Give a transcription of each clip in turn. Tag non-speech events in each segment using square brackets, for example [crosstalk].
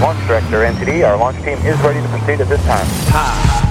Launch Director, NTD, our launch team is ready to proceed at this time. Yeah,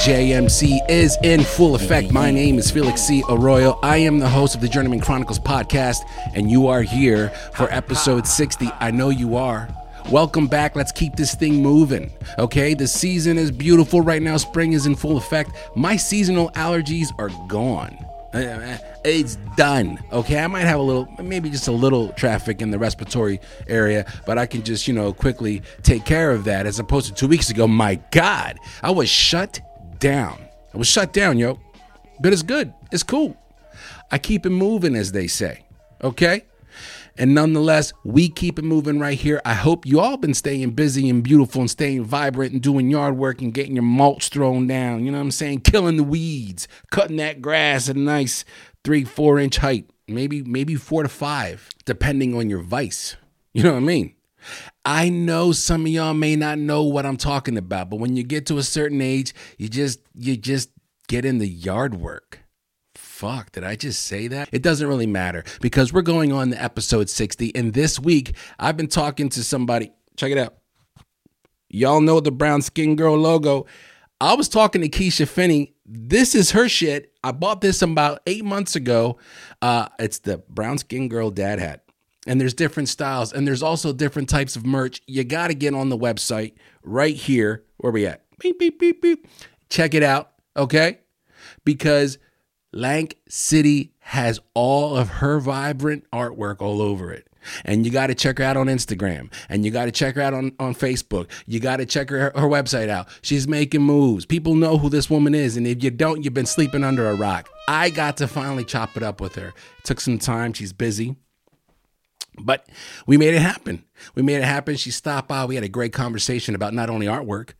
JMC is in full effect. My name is Felix C. Arroyo. I am the host of the Journeyman Chronicles podcast, and you are here for episode 60. I know you are. Welcome back. Let's keep this thing moving. Okay, the season is beautiful right now. Spring is in full effect. My seasonal allergies are gone. Uh, It's done. Okay, I might have a little, maybe just a little traffic in the respiratory area, but I can just, you know, quickly take care of that as opposed to two weeks ago. My God, I was shut down. I was shut down, yo. But it's good. It's cool. I keep it moving, as they say. Okay? And nonetheless, we keep it moving right here. I hope you all been staying busy and beautiful and staying vibrant and doing yard work and getting your mulch thrown down. You know what I'm saying? Killing the weeds, cutting that grass at a nice three, four inch height, maybe, maybe four to five, depending on your vice. You know what I mean? I know some of y'all may not know what I'm talking about, but when you get to a certain age, you just you just get in the yard work. Fuck, did I just say that? It doesn't really matter because we're going on to episode 60. And this week, I've been talking to somebody. Check it out. Y'all know the brown skin girl logo. I was talking to Keisha Finnie. This is her shit. I bought this about eight months ago. Uh, it's the brown skin girl dad hat. And there's different styles, and there's also different types of merch. You got to get on the website right here. Where we at? Beep, beep, beep, beep. Check it out, okay? Because Lank City has all of her vibrant artwork all over it. And you got to check her out on Instagram. And you got to check her out on, on Facebook. You got to check her, her website out. She's making moves. People know who this woman is. And if you don't, you've been sleeping under a rock. I got to finally chop it up with her. took some time. She's busy. But we made it happen. We made it happen. She stopped by. We had a great conversation about not only artwork,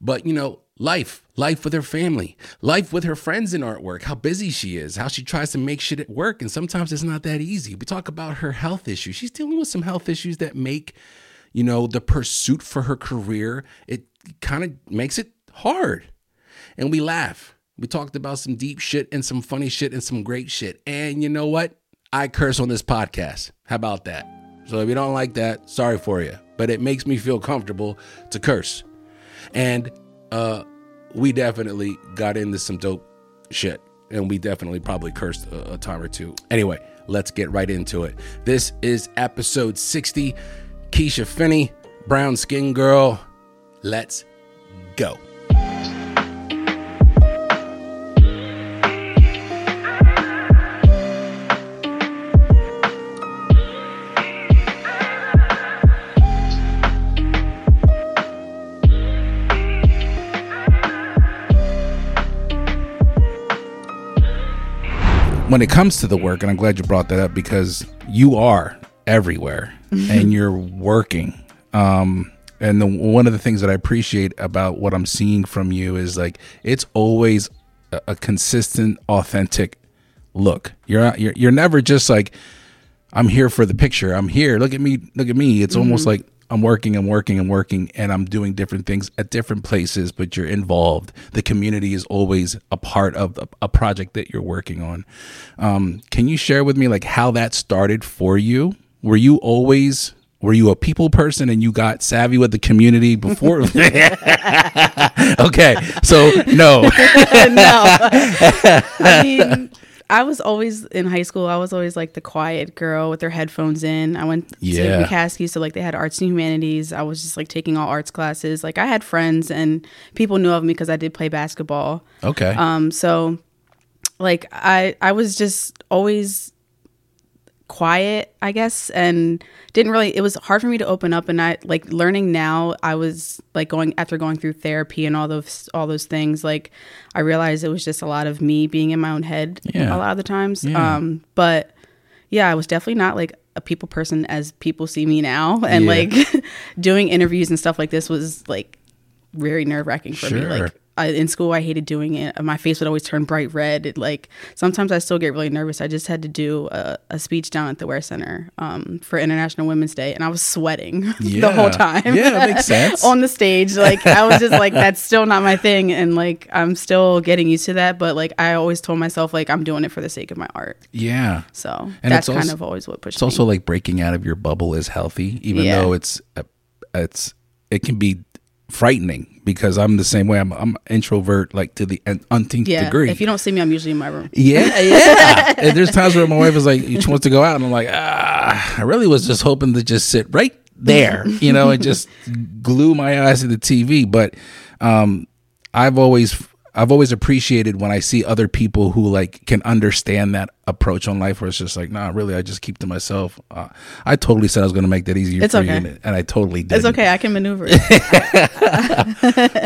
but you know, life, life with her family, life with her friends in artwork, how busy she is, how she tries to make shit at work. And sometimes it's not that easy. We talk about her health issues. She's dealing with some health issues that make, you know, the pursuit for her career, it kind of makes it hard. And we laugh. We talked about some deep shit and some funny shit and some great shit. And you know what? I curse on this podcast. How about that? So if you don't like that, sorry for you. But it makes me feel comfortable to curse. And uh we definitely got into some dope shit. And we definitely probably cursed a, a time or two. Anyway, let's get right into it. This is episode 60. Keisha Finnie, brown skin girl. Let's go. When it comes to the work, and I'm glad you brought that up because you are everywhere and you're working. Um, and the, one of the things that I appreciate about what I'm seeing from you is like it's always a, a consistent, authentic look. You're, not- you're you're never just like I'm here for the picture. I'm here. Look at me. Look at me. It's almost like I'm working, I'm working, I'm working, and I'm doing different things at different places, but you're involved. The community is always a part of a, a project that you're working on. Um, can you share with me like how that started for you? Were you always were you a people person and you got savvy with the community before? [laughs] [laughs] okay, so no. [laughs] no. I mean, I was always in high school. I was always like the quiet girl with her headphones in. I went Yeah. to McCaskey, so like they had arts and humanities. I was just like taking all arts classes. Like I had friends and people knew of me because I did play basketball. Okay. Um, so like I I was just always quiet, I guess, and didn't really it was hard for me to open up and I like learning now I was like going after going through therapy and all those all those things, like I realized it was just a lot of me being in my own head Yeah. a lot of the times. Yeah. Um but yeah, I was definitely not like a people person as people see me now [laughs] and Yeah. like [laughs] doing interviews and stuff like this was like very nerve wracking for me. Like I, in school I hated doing it. My face would always turn bright red. It, like sometimes I still get really nervous. I just had to do a, a speech down at the Ware Center um, for International Women's Day, and I was sweating [laughs] the whole time. Yeah, that makes sense. [laughs] on the stage, like I was just like, that's still not my thing, and like I'm still getting used to that. But like I always told myself, like I'm doing it for the sake of my art. Yeah. So And that's it's kind of always what pushed It's also like breaking out of your bubble is healthy, even Yeah. though it's it's it can be frightening because I'm the same way. I'm I'm introvert like to the un- unteenth yeah. degree. If you don't see me, I'm usually in my room. yeah, [laughs] yeah. and there's times where my wife is like, "She wants to go out," and I'm like, "Ah, I really was just hoping to just sit right there, you know, and just [laughs] glue my eyes to the TV." But um, I've always I've always appreciated when I see other people who like can understand that approach on life, where it's just like, "Nah, really, I just keep to myself." Uh, I totally said I was going to make that easier It's for okay. you, and, and I totally did. It's okay. I can maneuver. it.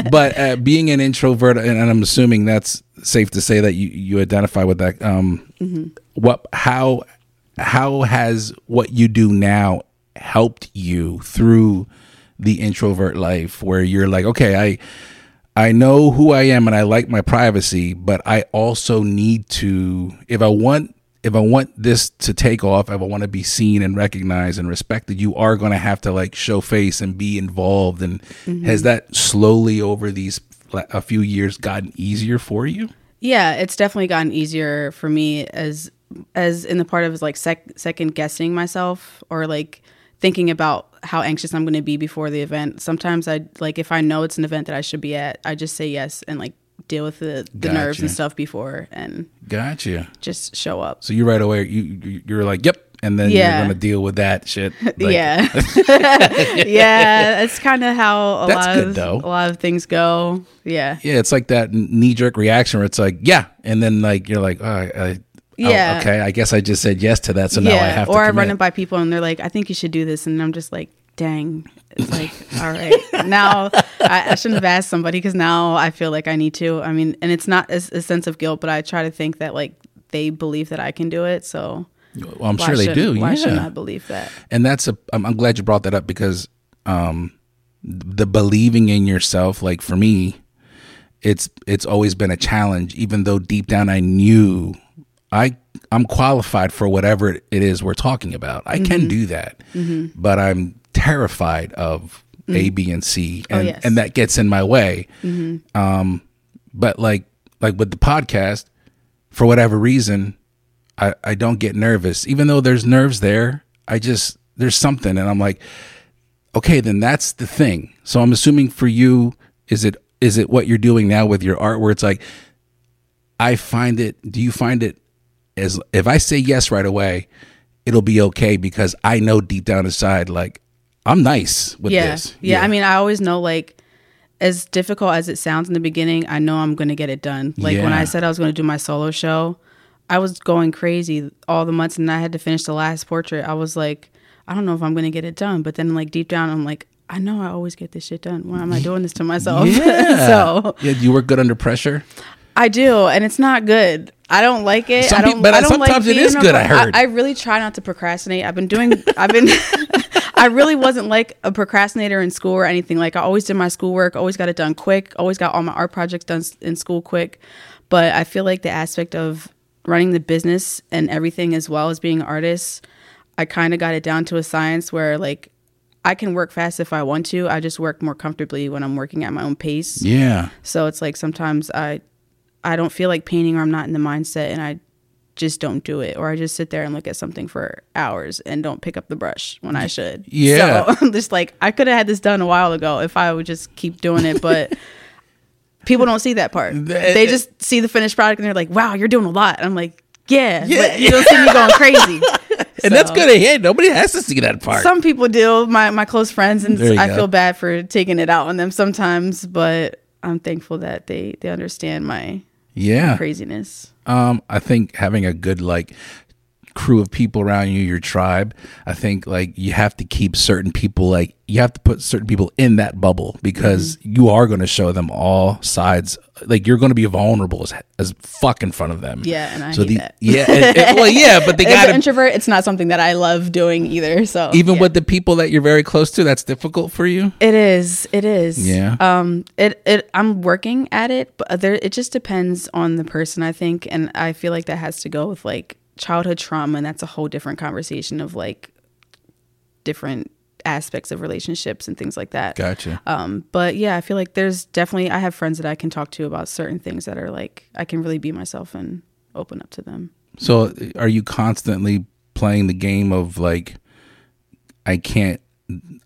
[laughs] [laughs] but uh, being an introvert, and, and I'm assuming that's safe to say that you, you identify with that. Um, What how how has what you do now helped you through the introvert life, where you're like, okay, I I know who I am and I like my privacy, but I also need to if I want if I want this to take off, if I want to be seen and recognized and respected, you are going to have to like show face and be involved. And mm-hmm. has that slowly over these a few years gotten easier for you? Yeah, it's definitely gotten easier for me as as in the part of like sec- second guessing myself or like thinking about how anxious I'm going to be before the event. Sometimes I like if I know it's an event that I should be at, I just say yes and like deal with the, the nerves and stuff before and Gotcha. just show up. So you right away you you- you're like, yep, and then Yeah. you're gonna deal with that shit. [laughs] Like, yeah. [laughs] yeah, it's kind of how a That's lot good, of though. a lot of things go. Yeah. yeah, it's like that knee jerk reaction where it's like, yeah, and then like you're like, oh, I, I, Yeah. oh, okay, I guess I just said yes to that, so now I have or to. Or I run it by people and they're like, I think you should do this. And I'm just like, dang. It's like, [laughs] all right. Now I, I shouldn't have asked somebody because now I feel like I need to. I mean, and it's not a, a sense of guilt, but I try to think that like they believe that I can do it. So Well, I'm sure they do. Why yeah. shouldn't I believe that? and that's a I'm, I'm glad you brought that up because um the believing in yourself like for me it's it's always been a challenge even though deep down I knew I I'm qualified for whatever it is we're talking about I Mm-hmm. can do that but I'm terrified of A B and C and Mm. Oh, yes. Mm-hmm. and that gets in my way um but like like with the podcast for whatever reason I, I don't get nervous. Even though there's nerves there, I just there's something and I'm like, okay, then that's the thing. So I'm assuming for you, is it is it what you're doing now with your art where it's like I find it do you find it as if I say yes right away, it'll be okay because I know deep down inside like I'm nice with yeah. this. yeah. yeah. I mean, I always know like as difficult as it sounds in the beginning, I know I'm going to get it done. Like when I said I was going to do my solo show, I was going crazy all the months and I had to finish the last portrait. I was like, I don't know if I'm going to get it done. But then like deep down, I'm like, I know I always get this shit done. Why am I doing this to myself? [laughs] Yeah. so yeah, you work good under pressure. I do, and it's not good. I don't like it. Some I don't. but I don't sometimes like it is good, I heard. I, really try not to procrastinate. I've been doing. I've been. [laughs] I really wasn't like a procrastinator in school or anything. Like I always did my schoolwork, always got it done quick, always got all my art projects done in school quick. But I feel like the aspect of running the business and everything as well as being an artist, I kind of got it down to a science where like I can work fast if I want to. I just work more comfortably when I'm working at my own pace. Yeah. So it's like sometimes I I don't feel like painting or I'm not in the mindset and I just don't do it or I just sit there and look at something for hours and don't pick up the brush when I should. Yeah. So I'm [laughs] just like I could have had this done a while ago if I would just keep doing it, but [laughs] people don't see that part. They just see the finished product and they're like, "Wow, you're doing a lot." I'm like, "Yeah, Yeah. but you don't see me going crazy." [laughs] And that's good to hear. Nobody has to see that part. Some people do, my my close friends, and I go. feel bad for taking it out on them sometimes. But I'm thankful that they they understand my yeah. craziness. Um, I think having a good like crew of people around you, your tribe. I think like you have to keep certain people like you have to put certain people in that bubble because Mm-hmm. you are going to show them all sides. Like you're going to be vulnerable as, as fuck in front of them. Yeah, and I so the, that. Yeah, and- and- well, yeah, but they [laughs] got an introvert, it's not something that I love doing either. So even yeah. with the people that you're very close to. That's difficult for you. It is. It is. Yeah. Um. It. It. I'm working at it, but there. It just depends on the person, I think, and I feel like that has to go with like childhood trauma, and that's a whole different conversation of like different aspects of relationships and things like that. Gotcha. Um. But yeah, I feel like there's definitely I have friends that I can talk to about certain things that are like I can really be myself and open up to them. So are you constantly playing the game of like I can't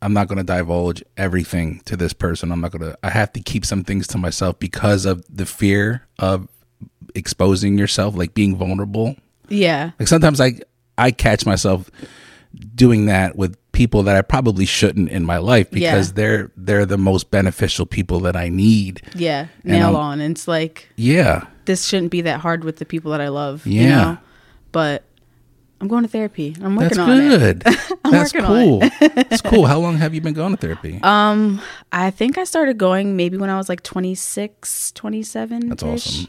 I'm not going to divulge everything to this person. I'm not going to I have to keep some things to myself because of the fear of exposing yourself, like being vulnerable. Yeah. Like sometimes I I catch myself doing that with people that I probably shouldn't in my life because Yeah. they're they're the most beneficial people that I need. Yeah. Nail on. And it's like Yeah. this shouldn't be that hard with the people that I love. Yeah. You know? But I'm going to therapy. I'm working That's on it. good. [laughs] That's working on cool. That's cool. [laughs] How long have you been going to therapy? Um, I think I started going maybe when I was like 26, 27. That's awesome.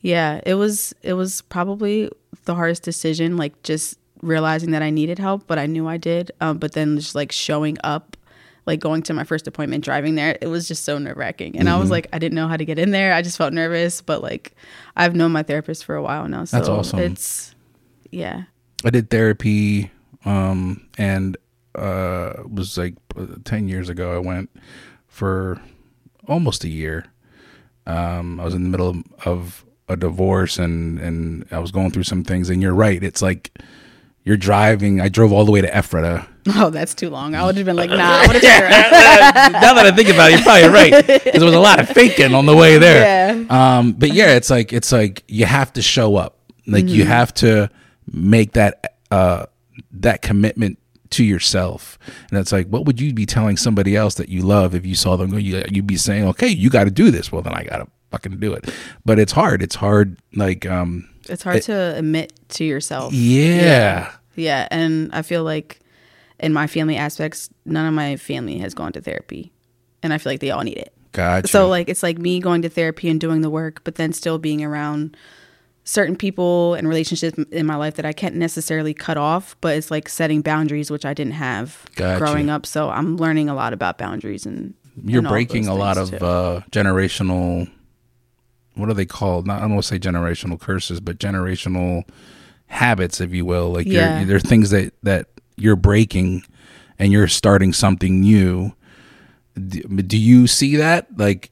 Yeah, it was it was probably the hardest decision like just realizing that I needed help, but I knew I did. Um, but then just like showing up like going to my first appointment driving there it was just so nerve-wracking and Mm-hmm. i was like i didn't know how to get in there i just felt nervous but like i've known my therapist for a while now so That's awesome. it's yeah I did therapy, um, and uh, it was like ten years ago. I went for almost a year. Um, I was in the middle of, of a divorce, and and I was going through some things. And you're right. It's like you're driving. I drove all the way to Ephrata. [laughs] oh that's too long i would have been like nah i [laughs] would have now that I think about it, you're probably right because there was a lot of faking on the way there. [laughs] Yeah. Um, but yeah, it's like it's like you have to show up. Like you have to make that uh that commitment to yourself. And it's like, what would you be telling somebody else that you love if you saw them go? You you'd be saying, okay, you got to do this. Well, then I gotta fucking do it. But it's hard. It's hard. Like, um, it's hard to admit to yourself yeah. Yeah, and I feel like in my family aspects, none of my family has gone to therapy, and I feel like they all need it. Gotcha. So like it's like me going to therapy and doing the work, but then still being around certain people and relationships in my life that I can't necessarily cut off, but it's like setting boundaries which I didn't have Gotcha. growing up. So I'm learning a lot about boundaries and you're and breaking a lot of uh, generational what are they called not i don't want to say generational curses but generational habits if you will like Yeah. you're, there are things that that you're breaking and you're starting something new do, do you see that like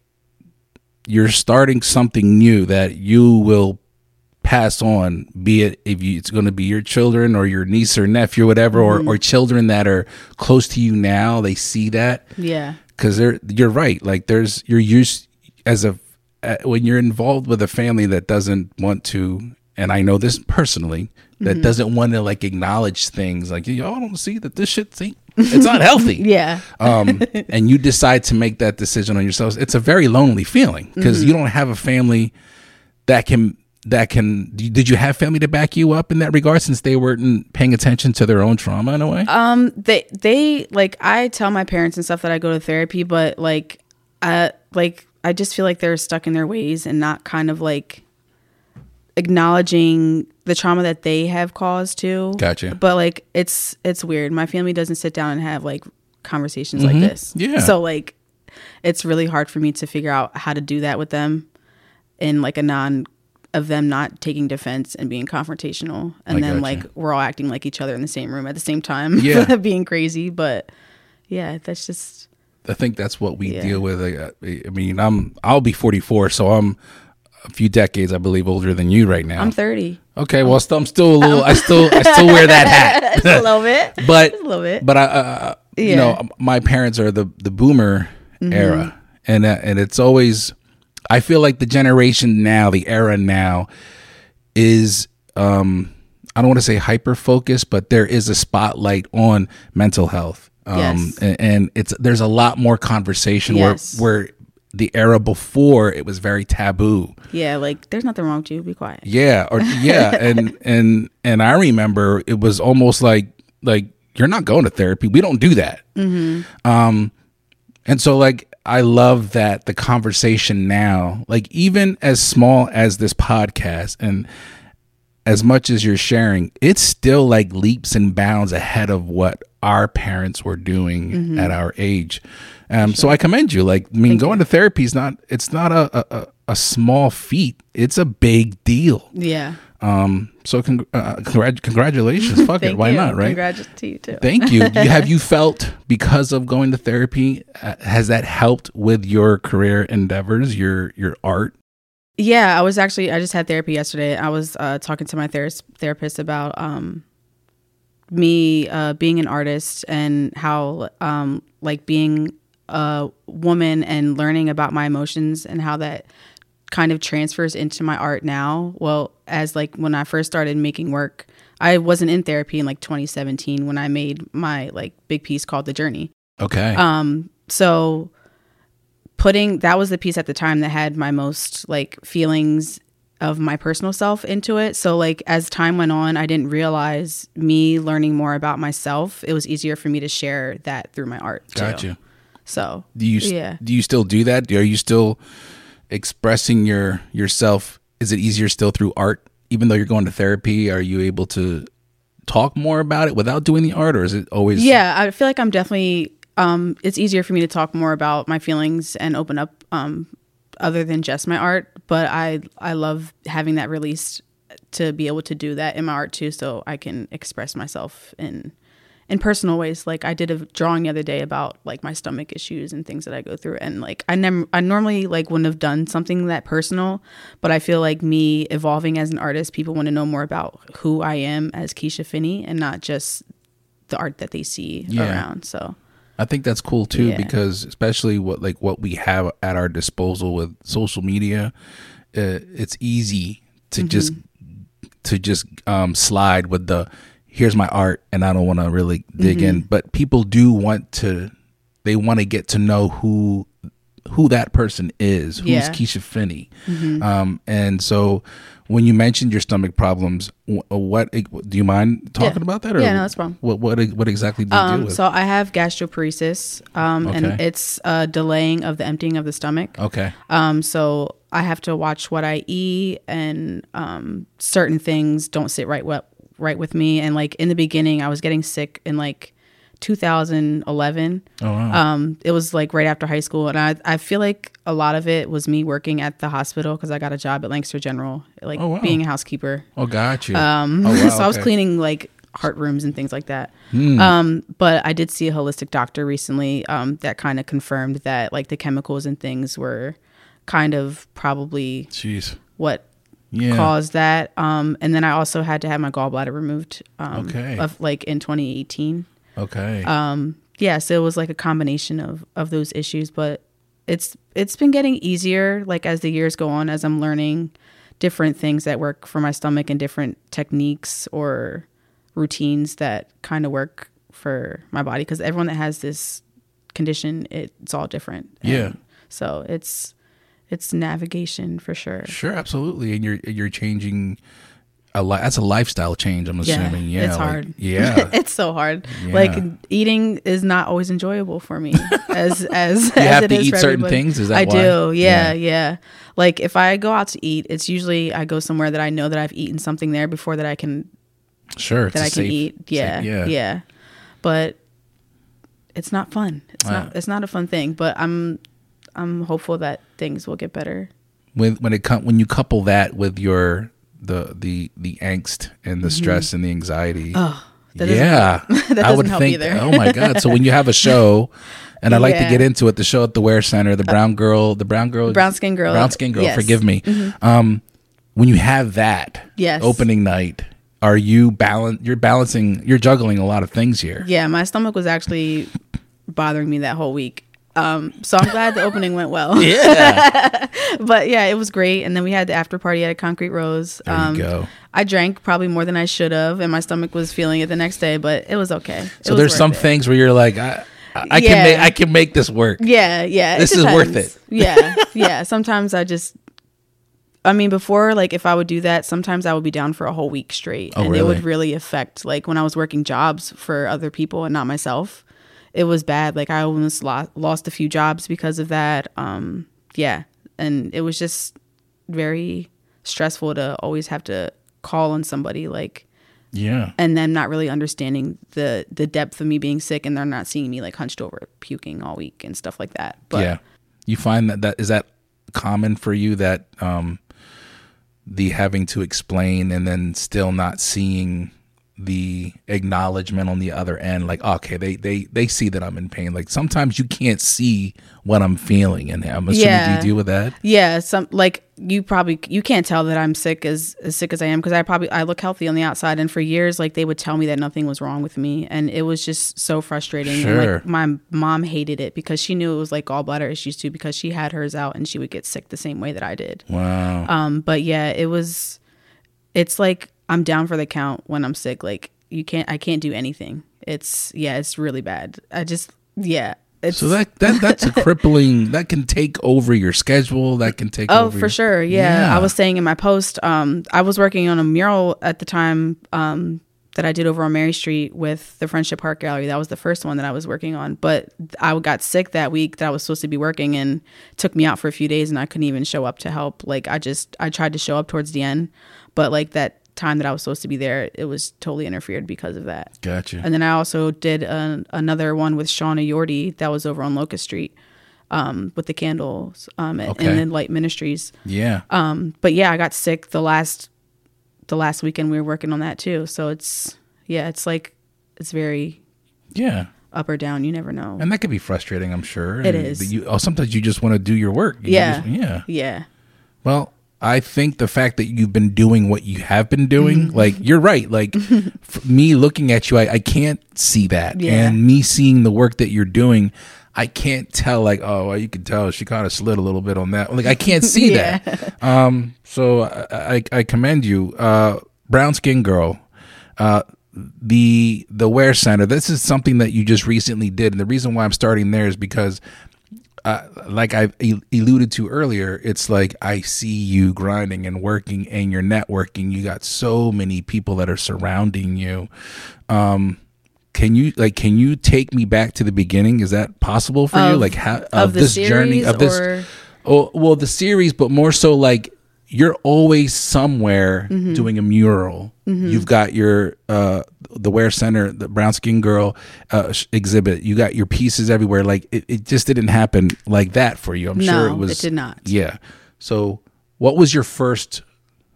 you're starting something new that you will pass on be it if you, it's going to be your children or your niece or nephew or whatever Mm-hmm. or, or children that are close to you now they see that yeah. because they're you're right like there's you're used as a uh, when you're involved with a family that doesn't want to and i know this personally that Mm-hmm. doesn't want to like acknowledge things like y'all don't see that this shit see it's [laughs] not healthy Yeah. um [laughs] and you decide to make that decision on yourselves it's a very lonely feeling because Mm-hmm. you don't have a family that can that can did you have family to back you up in that regard since they weren't paying attention to their own trauma in a way Um, they they like I tell my parents and stuff that I go to therapy, but like, I like I just feel like they're stuck in their ways and not kind of like acknowledging the trauma that they have caused too. Gotcha. But like, it's it's weird. My family doesn't sit down and have like conversations like this. Mm-hmm. Yeah. So like, it's really hard for me to figure out how to do that with them in like a non of them not taking defense and being confrontational and I then gotcha. like we're all acting like each other in the same room at the same time Yeah. [laughs] being crazy but yeah that's just I think that's what we Yeah. deal with. Like, I mean, I'm I'll be 44, so I'm a few decades, I believe, older than you right now. i'm 30 okay, well, still, I'm still a little. I still I still wear that hat, [laughs] a little bit [laughs] but a little bit but I, uh, you know, my parents are the the boomer era, and uh, and it's always. I feel like the generation now, the era now, is um, I don't want to say hyper focused, but there is a spotlight on mental health. Um, Yes. and, and it's there's a lot more conversation Yes. where where the era before it was very taboo. Yeah, like there's nothing wrong with you. Be quiet. Yeah, or yeah, and [laughs] and and I remember it was almost like like you're not going to therapy. We don't do that. Um, and so like I love that the conversation now, like even as small as this podcast and as much as you're sharing, it's still like leaps and bounds ahead of what our parents were doing Mm-hmm. at our age. Um, So I commend you. Like, I mean, going to therapy is not, it's not a, a, a- small feat. It's a big deal. Yeah. Um, so con- uh, congrat- congratulations. [laughs] Fuck it. Thank Why you. not? Right. Congrats to you too. Thank you. You- Have [laughs] you felt because of going to therapy, uh, has that helped with your career endeavors, your, your art? Yeah, I was actually I just had therapy yesterday. I was uh, talking to my ther- therapist about um, me uh, being an artist and how um, like being a woman and learning about my emotions and how that kind of transfers into my art now. Well, as like when I first started making work, I wasn't in therapy in like 2017 when I made my like big piece called The Journey. Okay. Um, so putting that was the piece at the time that had my most like feelings of my personal self into it. So like as time went on, I didn't realize me learning more about myself. It was easier for me to share that through my art. Too. Got you. So Do you yeah. do you still do that? Are you still expressing your yourself? Is it easier still through art? Even though you're going to therapy, are you able to talk more about it without doing the art, or is it always? Yeah, I feel like I'm definitely. Um, it's easier for me to talk more about my feelings and open up, um, other than just my art. But I I love having that released to be able to do that in my art too, so I can express myself in in personal ways. Like I did a drawing the other day about like my stomach issues and things that I go through, and like I never I normally like wouldn't have done something that personal, but I feel like me evolving as an artist, people want to know more about who I am as Keisha Finnie and not just the art that they see Yeah. around. So I think that's cool too Yeah. because especially what like what we have at our disposal with social media, uh, it's easy to Mm-hmm. just to just um, slide with the here's my art and I don't want to really dig in, Mm-hmm. but people do want to they want to get to know who who that person is, who's Yeah. Keisha Finnie, Mm-hmm. um, and so. When you mentioned your stomach problems, what do you mind talking Yeah. about that? Or Yeah, no, that's fine. What what what exactly do you um, with? so I have gastroparesis, um, and it's a delaying of the emptying of the stomach. okay, Um, so I have to watch what I eat, and um, certain things don't sit right with right with me. And like in the beginning, I was getting sick and like 2011. oh wow. Um, it was like right after high school, and I I feel like a lot of it was me working at the hospital because I got a job at Lancaster General, like Oh, wow. being a housekeeper. Oh, got you. Um, Oh, [laughs] wow, so I was. Cleaning like heart rooms and things like that. Um, but I did see a holistic doctor recently um, that kind of confirmed that like the chemicals and things were kind of probably Jeez. what Yeah. caused that. Um, and then I also had to have my gallbladder removed. Um, Okay. Of like in 2018. Okay. Um, yeah, so it was like a combination of of those issues, but it's it's been getting easier like as the years go on as I'm learning different things that work for my stomach and different techniques or routines that kind of work for my body because everyone that has this condition it's all different. Yeah. And so it's it's navigation for sure. sure, absolutely. And you're you're changing a li- that's a lifestyle change, I'm assuming. Yeah. it's like- hard. Yeah. [laughs] it's so hard. Yeah. Like eating is not always enjoyable for me, as [laughs] as You as have it to is eat certain everybody. things? Is that why I why? do. Yeah. Yeah, yeah, Like if I go out to eat, it's usually I go somewhere that I know that I've eaten something there before that I can sure. That I can safe- eat. Yeah, safe- yeah, yeah. But it's not fun. It's Wow. not. It's not a fun thing. But I'm I'm hopeful that things will get better. When when it com- when you couple that with your the the the angst and the stress and the anxiety. Mm-hmm. Oh, that yeah, [laughs] That I would help think. either. oh my god! So when you have a [laughs] show, and I like to Yeah. Uh, get into it, the show at the Ware Center, the brown girl, the brown girl, Brown skin girl. brown skin girl. Yes. Mm-hmm. Forgive me. Um, when you have that Yes. opening night, are you balance? You're balancing. You're juggling a lot of things here. Yeah, my stomach was actually bothering me that whole week. Um, so I'm glad the opening went well. [laughs] Yeah. [laughs] But yeah, it was great. And then we had the after party at a Concrete Rose. There you um, go. I drank probably more than I should have, and my stomach was feeling it the next day, but it was okay. It So was there's some it. things where you're like, I, I can Yeah. make I can make this work. Yeah, yeah. This is worth it. yeah, [laughs] yeah. Sometimes I just, I mean, before like if I would do that, sometimes I would be down for a whole week straight, Oh, and it would really? really affect like when I was working jobs for other people and not myself. It was bad. Like I almost lost lost a few jobs because of that. Um, yeah, and it was just very stressful to always have to call on somebody like Yeah. and them not really understanding the the depth of me being sick and they're not seeing me like hunched over puking all week and stuff like that but yeah. You find that that is that common for you that um the having to explain and then still not seeing the acknowledgement on the other end like okay they they they see that I'm in pain like sometimes you can't see what I'm feeling and I'm assuming do Yeah. you deal with that Yeah, some like you probably you can't tell that I'm sick as as sick as I am because I probably I look healthy on the outside and for years like they would tell me that nothing was wrong with me and it was just so frustrating. And, Sure. like my mom hated it because she knew it was like gallbladder issues too because she had hers out and she would get sick the same way that I did. wow Um, but yeah, it was. It's like I'm down for the count when I'm sick. Like you can't, I can't do anything. It's yeah, it's really bad. I just yeah. It's, so that, that that's a crippling that can take over your schedule that can take over. Oh, for your- sure. Yeah. I was saying in my post, um, I was working on a mural at the time um, that I did over on Mary Street with the Friendship Park Gallery. That was the first one that I was working on. But I got sick that week that I was supposed to be working and took me out for a few days and I couldn't even show up to help. Like I just, I tried to show up towards the end, but like that time that I was supposed to be there, it was totally interfered because of that. gotcha And then I also did an, another one with Shauna Yordi that was over on Locust Street um, with the candles um, at- Okay. and then Light Ministries. yeah Um, but yeah, I got sick the last the last weekend we were working on that too. So it's yeah, it's like it's very yeah up or down. You never know. and that could be frustrating i'm sure It And- is. you oh, sometimes you just want to do your work You Yeah. just- yeah yeah. Well, I think the fact that you've been doing what you have been doing, Mm-hmm. like you're right. Like [laughs] me looking at you, I, I can't see that, Yeah. and me seeing the work that you're doing, I can't tell. Like, oh, well, you can tell she kind of slid a little bit on that. Like, I can't [laughs] see Yeah. that. Um, so I, I, I commend you, uh, brown skin girl. Uh, the the Ware Center. This is something that you just recently did, and the reason why I'm starting there is because uh, like I alluded to earlier, it's like I see you grinding and working and you're networking. You got so many people that are surrounding you. Um, can you like can you take me back to the beginning? Is that possible for you? Like how of, of this journey of this? or- Oh well, the series, but more so like you're always somewhere Mm-hmm. doing a mural. You've got your uh the Ware Center, the brown skin girl uh, sh- exhibit. You got your pieces everywhere. Like it, it just didn't happen like that for you. I'm sure it was. it did not. Yeah. So, what was your first?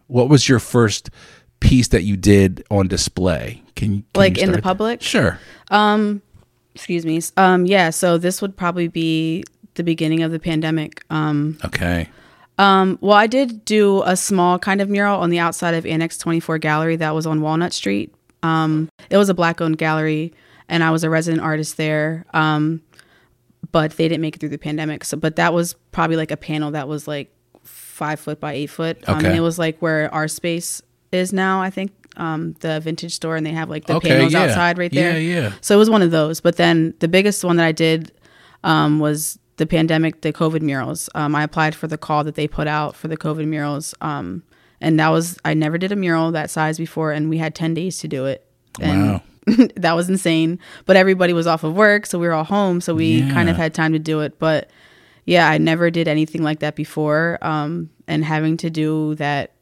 What was your first piece that you did on display? Can you Like you in the public? Sure. Um, excuse me. Um, yeah. So this would probably be the beginning of the pandemic. Um, Okay. Um, well, I did do a small kind of mural on the outside of Annex 24 Gallery that was on Walnut Street. Um, it was a black owned gallery, and I was a resident artist there. Um, but they didn't make it through the pandemic. So, but that was probably like a panel that was like five foot by eight foot. Um, Okay. and it was like where our space is now, I think, um, the vintage store, and they have like the Okay, panels yeah. outside right there. Yeah, yeah. So it was one of those. But then the biggest one that I did um, was the pandemic, the COVID murals. Um, I applied for the call that they put out for the COVID murals. Um, and that was, I never did a mural that size before, and we had 10 days to do it. And Wow. [laughs] that was insane. But everybody was off of work, so we were all home, so we kind of had time to do it. But yeah, I never did anything like that before. Um, and having to do that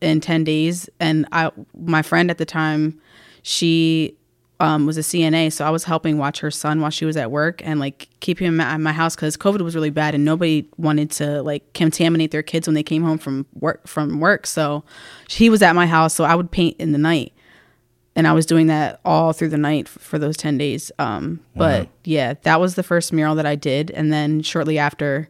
in 10 days and I my friend at the time she um, was a CNA so I was helping watch her son while she was at work and like keep him at my house cuz covid was really bad and nobody wanted to like contaminate their kids when they came home from work from work so he was at my house so I would paint in the night and I was doing that all through the night f- for those 10 days. Um, but yeah, that was the first mural that I did. And then shortly after,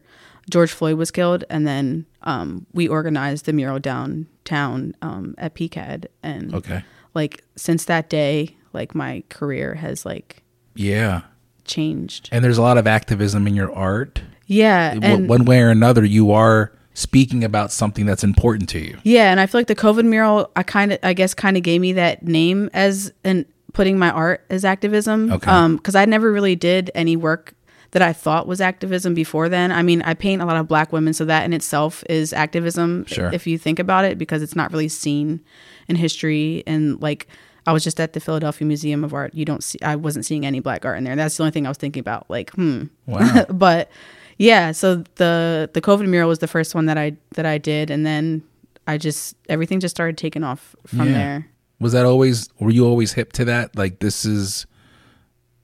George Floyd was killed. And then um, we organized the mural downtown um, at PCAD. And Okay. like since that day, like my career has like Yeah. changed. And there's a lot of activism in your art. Yeah. One- And one way or another, you are speaking about something that's important to you. Yeah, and I feel like the COVID mural, I kind of, I guess, kind of gave me that name as an putting my art as activism. Okay. Um, because I never really did any work that I thought was activism before then. I mean, I paint a lot of black women, so that in itself is activism. Sure. If you think about it, because it's not really seen in history and like. I was just at the Philadelphia Museum of Art. You don't see. I wasn't seeing any black art in there. That's the only thing I was thinking about. Like, hmm. Wow. [laughs] but yeah, so the the COVID mural was the first one that I that I did, and then I just everything just started taking off from Yeah. there. Was that always? Were you always hip to that? Like this is,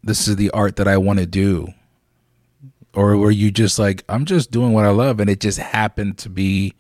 this is the art that I want to do, or were you just like I'm just doing what I love, and it just happened to be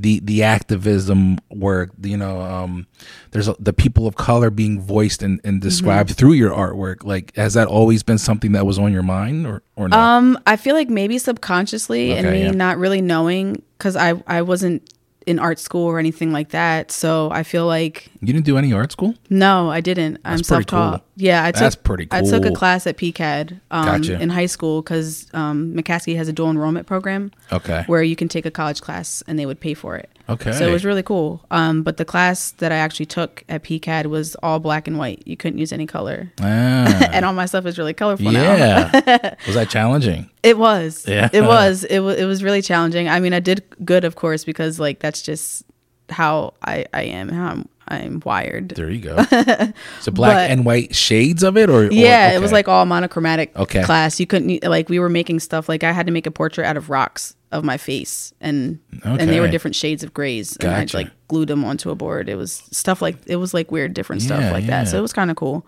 the the activism work. You know, um, there's a, the people of color being voiced and, and described through your artwork. Like, has that always been something that was on your mind, or or not? Um, I feel like maybe subconsciously and Okay, me yeah. not really knowing because I I wasn't in art school or anything like that. So I feel like you didn't do any art school? no, I didn't. I'm self taught. cool. Yeah, I took That's pretty I took a class at PCAD um, Gotcha. in high school because um, McCaskey has a dual enrollment program Okay. where you can take a college class and they would pay for it. Okay. So it was really cool. Um, but the class that I actually took at PCAD was all black and white. You couldn't use any color. Ah, [laughs] and all my stuff is really colorful now. yeah. [laughs] was that challenging? It was. Yeah. It was. It was. It was really challenging. I mean, I did good, of course, because like that's just how I I am. How I'm I'm wired. There you go. [laughs] So black But- and white shades of it, or or- Yeah, it was like all monochromatic Okay. class. You couldn't like we were making stuff like I had to make a portrait out of rocks of my face and and they were different shades of grays and I Gotcha. like glued them onto a board. It was stuff like it was like weird different stuff Yeah, like that. So it was kind of cool.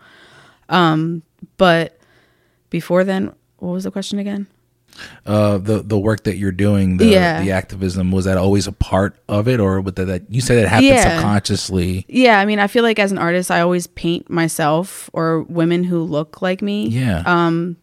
Um but before then, what was the question again? uh, the the work that you're doing, the Yeah. the activism. Was that always a part of it, or with that, that you said it happened Yeah. subconsciously? Yeah, I mean, I feel like as an artist, I always paint myself or women who look like me. Yeah. Um,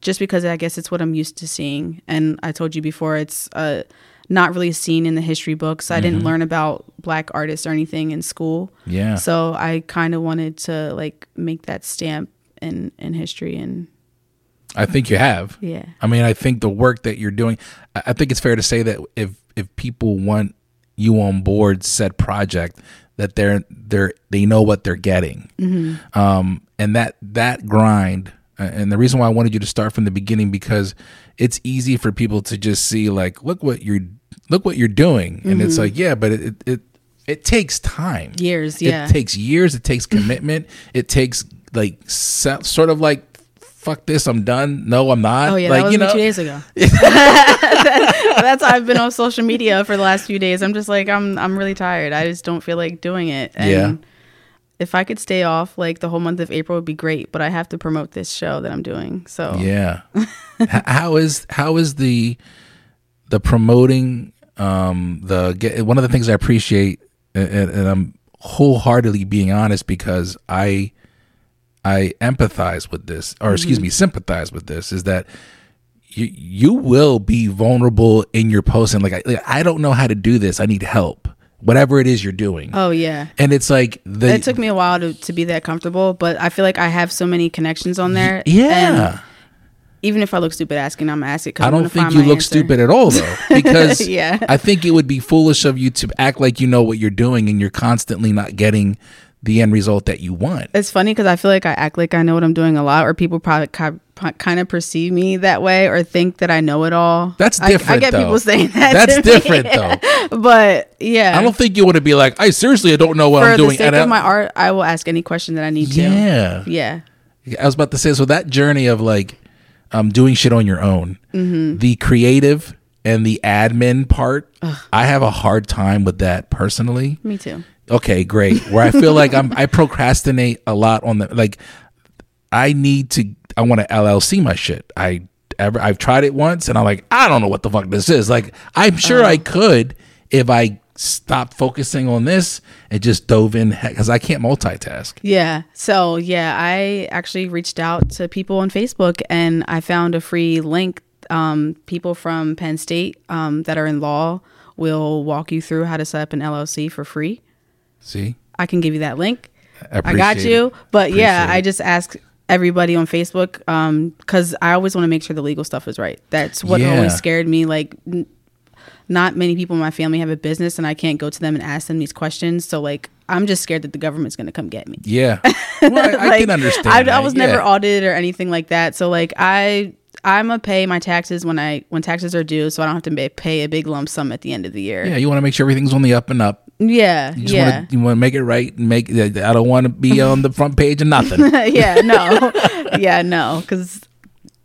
just because I guess it's what I'm used to seeing. And I told you before, it's uh, not really seen in the history books. I didn't learn about black artists or anything in school. Mm-hmm. Yeah. So I kind of wanted to like make that stamp in in history and I think you have. yeah. I mean, I think the work that you're doing. I think it's fair to say that if if people want you on board said project, that they're they're they know what they're getting, um, and that that grind. And the reason why I wanted you to start from the beginning because it's easy for people to just see like, look what you're look what you're doing, and it's mm-hmm. like, yeah, but it it it, takes time, Years, yeah. It takes years. It takes commitment. [laughs] it takes like so, sort of like. Fuck this! I'm done. No, I'm not. Oh yeah, like, that was you know, two days ago. [laughs] [laughs] That's I've been on social media for the last few days. I'm just like I'm I'm really tired. I just don't feel like doing it. And Yeah. If I could stay off like the whole month of April would be great, but I have to promote this show that I'm doing. So Yeah. [laughs] How is how is the the promoting um the get, one of the things I appreciate and, and I'm wholeheartedly being honest because I I empathize with this or excuse me sympathize with this is that you you will be vulnerable in your posting like I, like, I don't know how to do this I need help whatever it is you're doing Oh yeah. and it's like the It took me a while to, to be that comfortable, but I feel like I have so many connections on there. yeah even if I look stupid asking, I'm asking. I don't gonna think you look answer. stupid at all though [laughs] because Yeah. I think it would be foolish of you to act like you know what you're doing and you're constantly not getting the end result that you want. It's funny because I feel like I act like I know what I'm doing a lot, or people probably kind of perceive me that way, or think that I know it all. That's different. I- I, get though. people saying that. That's different though. [laughs] but yeah, I don't think you want to be like, I seriously I don't know what for I'm the doing. sake And I- of my art, I will ask any question that I need to. yeah. yeah, I was about to say, so that journey of like um, doing shit on your own, Mm-hmm. the creative and the admin part, I have a hard time with that personally. me too. Okay great where i feel like i'm i procrastinate a lot on the like i need to i want to llc my shit i ever i've tried it once and i'm like i don't know what the fuck this is like i'm sure i could if i stopped focusing on this and just dove in because i can't multitask Yeah. So yeah, I actually reached out to people on Facebook and I found a free link. Um, people from Penn State um, that are in law will walk you through how to set up an LLC for free. See I can give you that link. I I got you. it. But yeah, I just ask everybody on Facebook um, because I always want to make sure the legal stuff is right. That's what Yeah. always scared me. Like, n- not many people in my family have a business, and I can't go to them and ask them these questions. So like, I'm just scared that the government's going to come get me. Yeah. [laughs] Well, I, I can understand. I, I was yeah. never audited or anything like that. So like I I'm gonna pay my taxes when I when taxes are due, so I don't have to pay a big lump sum at the end of the year. Yeah, you want to make sure everything's on the up and up. Yeah, You yeah, want to you want to make it right and make. I don't want to be [laughs] on the front page of nothing. [laughs] yeah. No, [laughs] yeah, no, because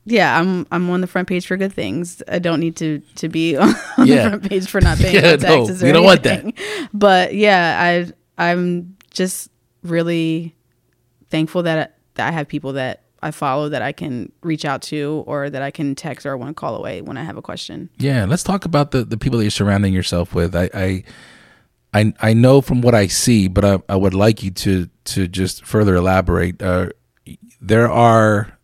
yeah, I'm I'm on the front page for good things. I don't need to to be on Yeah. the front page for not paying Yeah, no, taxes. we don't want that. But yeah, I I'm just really thankful that that I have people that I follow that I can reach out to or that I can text or one call away when I have a question. Yeah, let's talk about the, the people that you're surrounding yourself with. I, I I I know from what I see, but I, I would like you to to just further elaborate. Uh, there are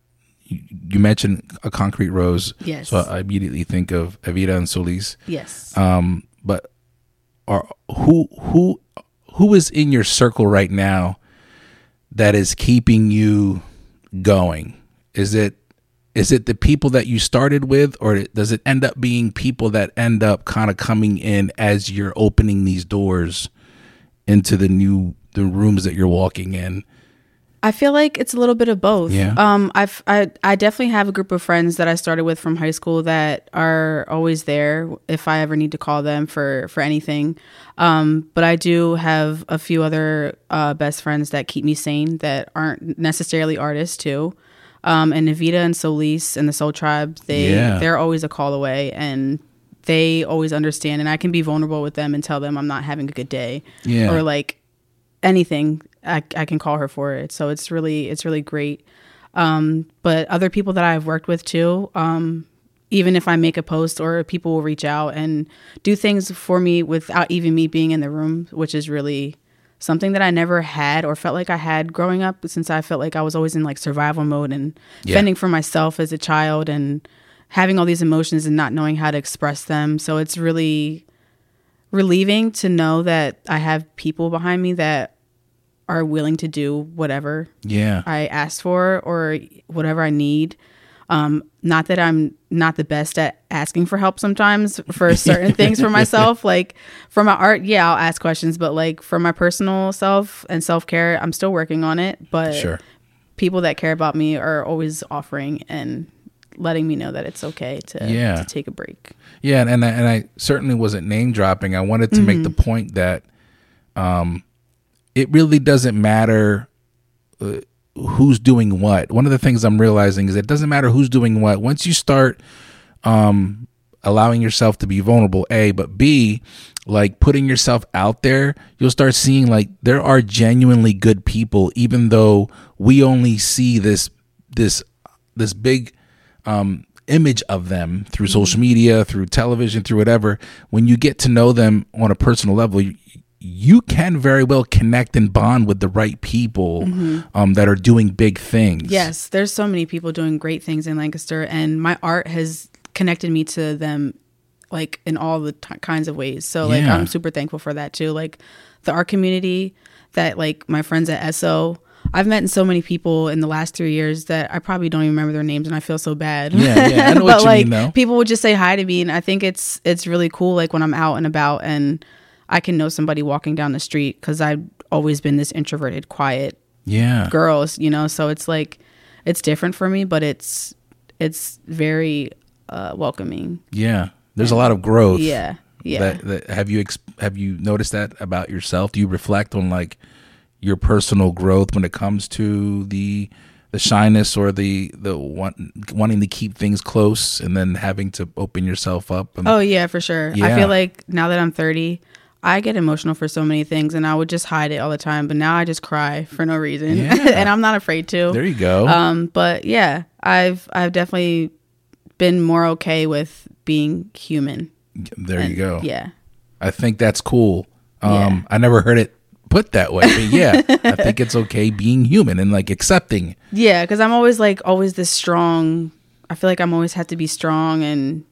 you mentioned a concrete rose, Yes. So I immediately think of Evita and Solis. Yes. Um, but are who who who is in your circle right now that is keeping you going? Is it is it the people that you started with, or does it end up being people that end up kind of coming in as you're opening these doors into the new the rooms that you're walking in? I feel like it's a little bit of both. Yeah. Um, I've I I definitely have a group of friends that I started with from high school that are always there if I ever need to call them for for anything. Um, but I do have a few other uh, best friends that keep me sane that aren't necessarily artists too. Um, and Evita and Solis and the Soul Tribe, they Yeah. they're always a call away and they always understand and I can be vulnerable with them and tell them I'm not having a good day. Yeah. Or like anything I, I can call her for it so it's really it's really great um but other people that i've worked with too um even if i make a post or people will reach out and do things for me without even me being in the room which is really something that i never had or felt like i had growing up since i felt like i was always in like survival mode and Yeah. fending for myself as a child and having all these emotions and not knowing how to express them so it's really relieving to know that I have people behind me that are willing to do whatever Yeah, I ask for or whatever I need. Um, not that I'm not the best at asking for help sometimes for certain things for [laughs] myself. Like for my art, yeah, I'll ask questions, but like for my personal self and self care, I'm still working on it. But sure. people that care about me are always offering and letting me know that it's okay to, Yeah. to take a break. Yeah, and I, and I certainly wasn't name dropping. I wanted to make the point that um, it really doesn't matter uh, who's doing what. One of the things I'm realizing is it doesn't matter who's doing what. Once you start um, allowing yourself to be vulnerable, a, but b, like putting yourself out there, you'll start seeing like there are genuinely good people, even though we only see this this this big um, image of them through social media, through television, through whatever. When you get to know them on a personal level, you, you can very well connect and bond with the right people um, that are doing big things. Yes, there's so many people doing great things in Lancaster, and my art has connected me to them, like in all the t- kinds of ways. So like Yeah. I'm super thankful for that too. Like the art community that like my friends at SO. I've met so many people in the last three years that I probably don't even remember their names, and I feel so bad. Yeah, yeah, I know [laughs] what but you like mean, though. people would just say hi to me, and I think it's it's really cool. Like when I'm out and about, and I can know somebody walking down the street because I've always been this introverted, quiet Yeah. girls, you know. So it's like it's different for me, but it's it's very uh, welcoming. Yeah. There's a lot of growth. Yeah, yeah. That, that have you ex- have you noticed that about yourself? Do you reflect on like your personal growth when it comes to the the shyness or the the want, wanting to keep things close and then having to open yourself up? And, oh yeah, for sure. I feel like now that I'm 30, I get emotional for so many things, and I would just hide it all the time. But now I just cry for no reason, Yeah. [laughs] and I'm not afraid to. there you go. Um, but yeah, I've I've definitely been more okay with being human. there you go. Yeah. I think that's cool. Um, Yeah. I never heard it put that way, but yeah, [laughs] I think it's okay being human and like accepting. Yeah, because I'm always like always this strong. I feel like I'm always have to be strong and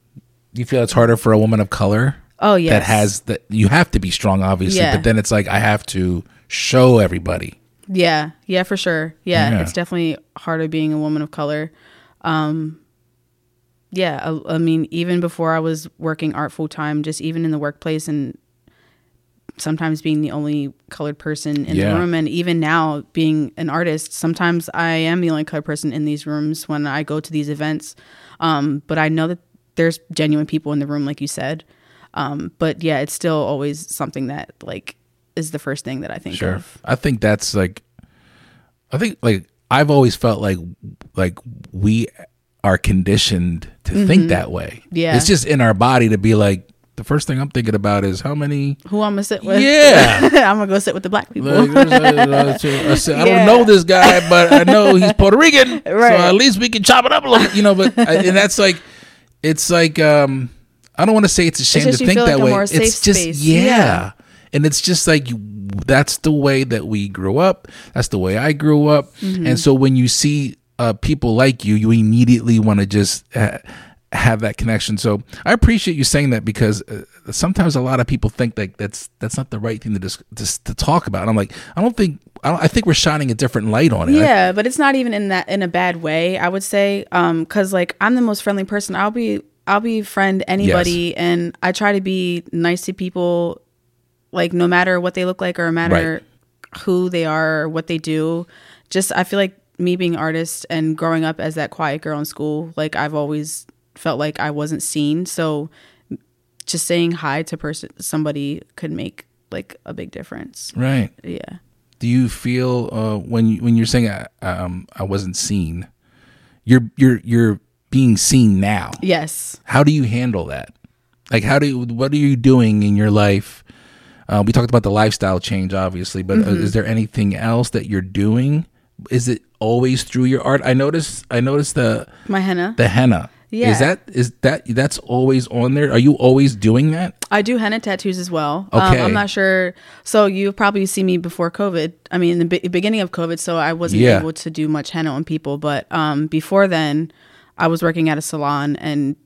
you feel it's harder for a woman of color? Oh yeah. that has that you have to be strong obviously Yeah. but then it's like i have to show everybody Yeah, yeah, for sure. Yeah, Yeah. it's definitely harder being a woman of color. Um, yeah, I, I mean, even before I was working art full time, just even in the workplace and sometimes being the only colored person in Yeah. the room and even now being an artist sometimes i am the only colored person in these rooms when i go to these events um, but i know that there's genuine people in the room like you said um, but yeah it's still always something that like is the first thing that i think Sure. of I think that's like I think like I've always felt like like we are conditioned to think that way. Mm-hmm. Yeah. It's just in our body to be like the first thing I'm thinking about is how many who i'm gonna sit with Yeah. [laughs] i'm gonna go sit with the black people Like, there's a- I said, I said, I Yeah. don't know this guy, but I know he's [laughs] Puerto Rican, so at least we can chop it up a little, you know. But I- and that's like, it's like, um, I don't want to say it's a shame just to think that like way. It's just space. yeah. Yeah. and it's just like you, that's the way that we grew up. That's the way I grew up, Mm-hmm. and so when you see uh, people like you, you immediately want to just. Uh, have that connection so i appreciate you saying that because uh, sometimes a lot of people think that that's that's not the right thing to dis- to, talk about and i'm like i don't think I, don't, I think we're shining a different light on it I- Yeah, but it's not even in that in a bad way. I would say, um, because like I'm the most friendly person. I'll be I'll be friend anybody, and I try to be nice to people, like no matter what they look like or no matter who they are or what they do. Just I feel like me being an artist and growing up as that quiet girl in school, like I've always felt like I wasn't seen. So just saying hi to person somebody could make like a big difference. right Yeah. do you feel uh, when you when you're saying I, um, I wasn't seen you're you're you're being seen now Yes. how do you handle that like how do you, what are you doing in your life uh, we talked about the lifestyle change obviously but Mm-hmm. uh, is there anything else that you're doing is it always through your art i noticed i noticed the My henna. the henna Yeah. is that is that that's always on there are you always doing that I do henna tattoos as well. Okay. Um, I'm not sure. So you probably see me before COVID. I mean, in the be- beginning of COVID, so I wasn't Yeah. able to do much henna on people. But um, before then, I was working at a salon and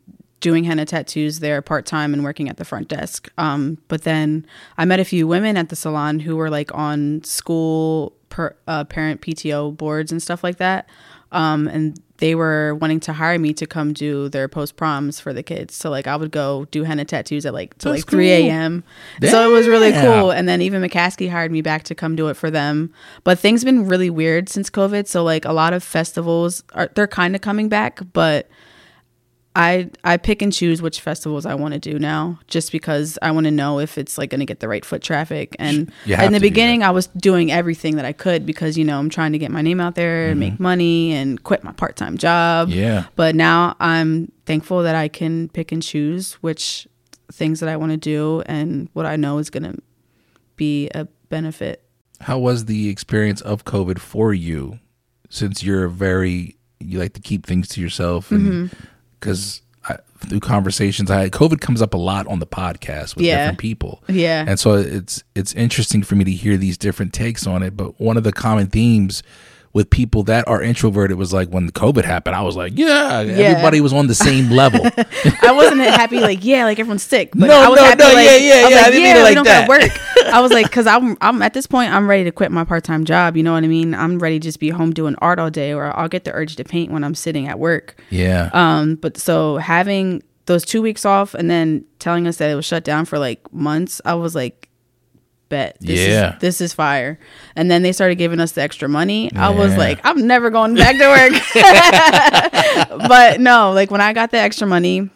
doing henna tattoos there part time and working at the front desk. Um, but then I met a few women at the salon who were like on school per, uh, parent PTO boards and stuff like that. Um, and they were wanting to hire me to come do their post proms for the kids. So like I would go do henna tattoos at like That's like three a.m. So it was really cool. And then even McCaskey hired me back to come do it for them. But things been really weird since COVID. So like a lot of festivals are they're kind of coming back, but I I pick and choose which festivals I want to do now, just because I want to know if it's like going to get the right foot traffic. And in the beginning, I was doing everything that I could because you know I'm trying to get my name out there and make money and quit my part time job. Mm-hmm. Yeah. But now I'm thankful that I can pick and choose which things that I want to do and what I know is going to be a benefit. how was the experience of covid for you since you're very you like to keep things to yourself Mm-hmm. Because through conversations i had covid comes up a lot on the podcast with Yeah. different people Yeah. and so it's it's interesting for me to hear these different takes on it but one of the common themes with people that are introverted was like when covid happened i was like yeah, everybody was on the same level [laughs] I wasn't happy like yeah, like everyone's sick. But No, I was no, happy no, like yeah, yeah, I was yeah, I like, didn't mean yeah, it like don't that. gotta work. I was like, because I'm I'm at this point, I'm ready to quit my part time job. You know what I mean? I'm ready to just be home doing art all day, or I'll get the urge to paint when I'm sitting at work. yeah Um, but so having those two weeks off and then telling us that it was shut down for like months, I was like, bet this Yeah. is this is fire. And then they started giving us the extra money. I was like, I'm never going back to work. [laughs] but no, like when I got the extra money,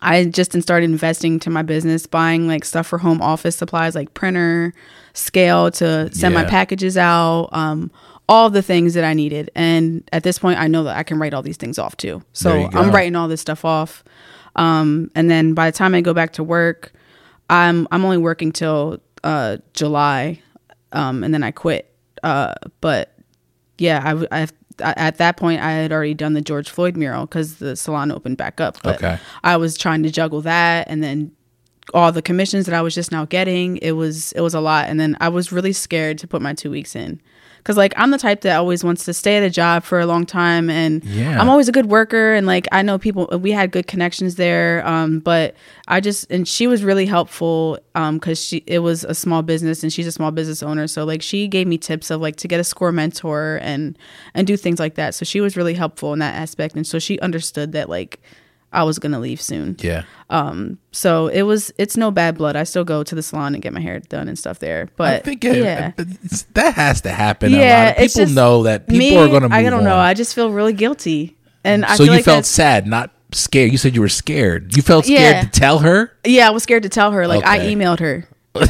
I just started investing to my business, buying like stuff for home office supplies like printer, scale to send my packages out, um, all the things that I needed. And at this point, I know that I can write all these things off too. So I'm writing all this stuff off. Um, and then by the time I go back to work, I'm I'm only working till uh, July, um, and then I quit. Uh, but yeah, I at that point I had already done the George Floyd mural because the salon opened back up. But Okay. I was trying to juggle that and then all the commissions that I was just now getting. It was it was a lot, and then I was really scared to put my two weeks in. Cause like I'm the type that always wants to stay at a job for a long time, and Yeah. I'm always a good worker, and like I know people. We had good connections there, um, but I just and she was really helpful, um, cause she it was a small business and she's a small business owner, so like she gave me tips of like to get a score mentor and and do things like that. So she was really helpful in that aspect, and so she understood that like I was gonna leave soon. Yeah. Um. So it was it's no bad blood. I still go to the salon and get my hair done and stuff there. But I think it, yeah. that has to happen. a lot yeah, people know that people me, are going to move I don't know. I just feel really guilty, and I so you like felt sad, not scared. You said you were scared. You felt scared Yeah. to tell her. Yeah, I was scared to tell her. Like I emailed her. [laughs]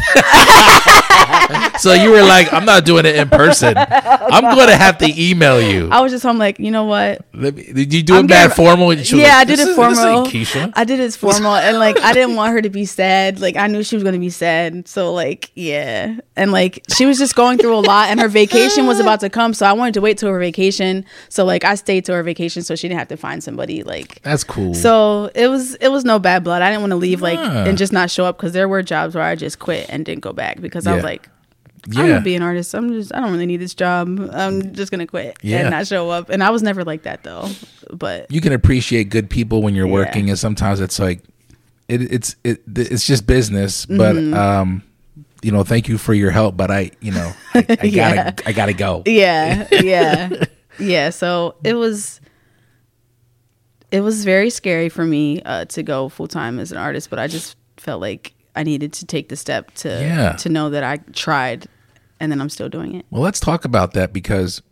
So you were like, "I'm not doing it in person. I'm going to have to email you." I was just home like, you know what? Let me- Did you do I'm it bad formal? And she was yeah, like, I did "This it is- formal. Keisha. I did it formal, and like I didn't want her to be sad. Like I knew she was gonna be sad, so like yeah, and like she was just going through a lot, and her vacation was about to come, so I wanted to wait till her vacation. So like I stayed till her vacation, so she didn't have to find somebody. Like That's cool. so it was it was no bad blood. I didn't want to leave like Ah. and just not show up because there were jobs where I just quit and didn't go back because I was Yeah. like. I'm yeah, gonna be an artist. I'm just I don't really need this job. I'm just gonna quit Yeah. and not show up. And I was never like that though. But you can appreciate good people when you're working, and sometimes it's like, it, it's it, it's just business. But Mm-hmm. um, you know, thank you for your help. But I, you know, I, [laughs] I gotta Yeah. I gotta go. yeah, [laughs] yeah, yeah. So it was, it was very scary for me uh, to go full time as an artist, but I just felt like I needed to take the step to Yeah. to know that I tried, and then I'm still doing it. Well, let's talk about that because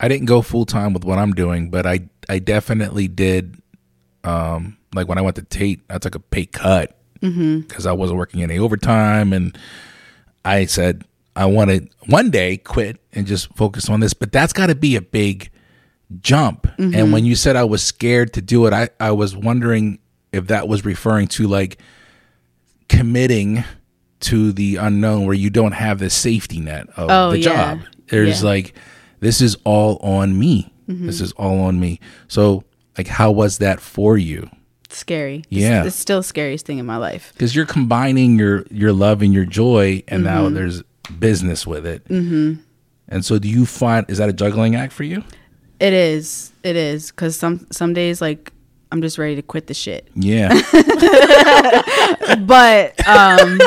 I didn't go full time with what I'm doing, but I I definitely did. Um, like when I went to Tate, I took a pay cut because I wasn't working any overtime, and I said I wanted one day quit and just focus on this. But that's got to be a big jump. And when you said I was scared to do it, I I was wondering if that was referring to like committing to the unknown where you don't have the safety net of Oh, the yeah. job. There's Yeah. like this is all on me. Mm-hmm. This is all on me. So like how was that for you? It's scary. Yeah. it's, still the scariest thing in my life. Because you're combining your your love and your joy and now Mm-hmm. there's business with it. Mm-hmm. And so do you find is that a juggling act for you? It is. It is because some some days like I'm just ready to quit the shit. Yeah. [laughs] but um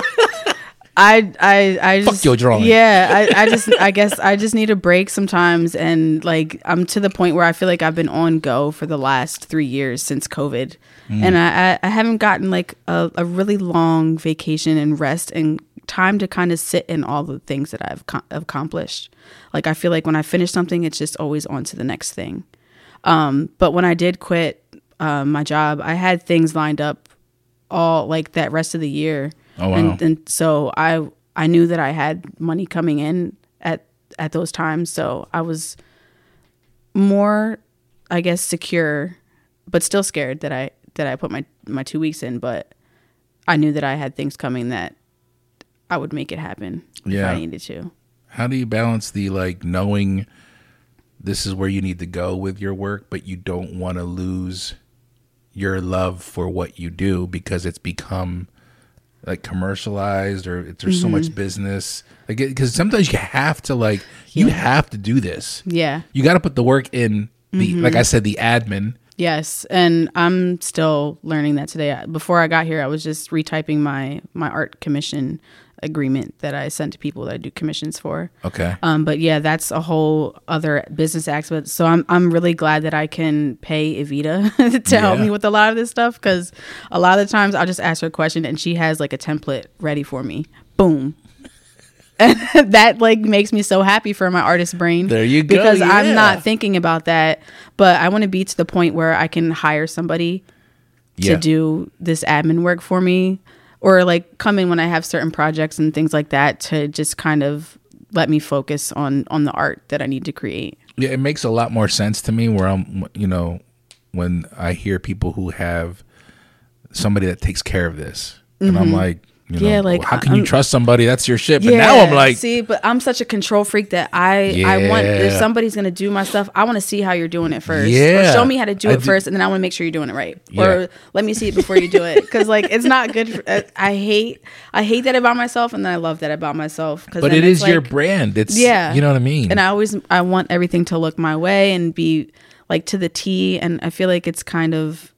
I I I Fuck just your drawing. Yeah, I, I just I guess I just need a break sometimes and like I'm to the point where I feel like I've been on go for the last three years since COVID. Mm. And I, I I haven't gotten like a, a really long vacation and rest and time to kind of sit in all the things that I've co- accomplished. Like I feel like when I finish something, it's just always on to the next thing. Um, but when I did quit um, my job, I had things lined up all like that rest of the year. Oh, wow. And, and so I I knew that I had money coming in at at those times, so I was more, I guess, secure, but still scared that I that I put my my two weeks in. But I knew that I had things coming that I would make it happen if I needed to. How do you balance the like knowing this is where you need to go with your work, but you don't want to lose your love for what you do because it's become like commercialized or there's so much mm-hmm. business. Like because sometimes you have to like you have to do this. Yeah. you got to put the work in the mm-hmm. like i said the admin. Yes, and I'm still learning that today. Before I got here, I was just retyping my my art commission agreement that I sent to people that I do commissions for. okay Um, but yeah, that's a whole other business aspect. So I'm I'm really glad that I can pay Evita [laughs] to help me with a lot of this stuff because a lot of the times I'll just ask her a question and she has like a template ready for me. Boom. And [laughs] that like makes me so happy for my artist brain. There you go, Because yeah. I'm not thinking about that, but I want to be to the point where I can hire somebody to do this admin work for me or like come in when I have certain projects and things like that to just kind of let me focus on on the art that I need to create. Yeah, it makes a lot more sense to me where I'm, you know, when I hear people who have somebody that takes care of this, and I'm mm-hmm. like, you know. Yeah, like, how can you I'm- trust somebody? That's your shit. But now I'm like, see, but I'm such a control freak that I I want if somebody's gonna do my stuff, I want to see how you're doing it first. Yeah. Or show me how to do I it do- first, and then I want to make sure you're doing it right. Yeah. Or let me see it before you do it, because like it's not good. For, uh, I hate I hate that about myself, and then I love that about myself. But it's is your brand. It's Yeah. you know what I mean. and I always I want everything to look my way and be like to the T and I feel like it's kind of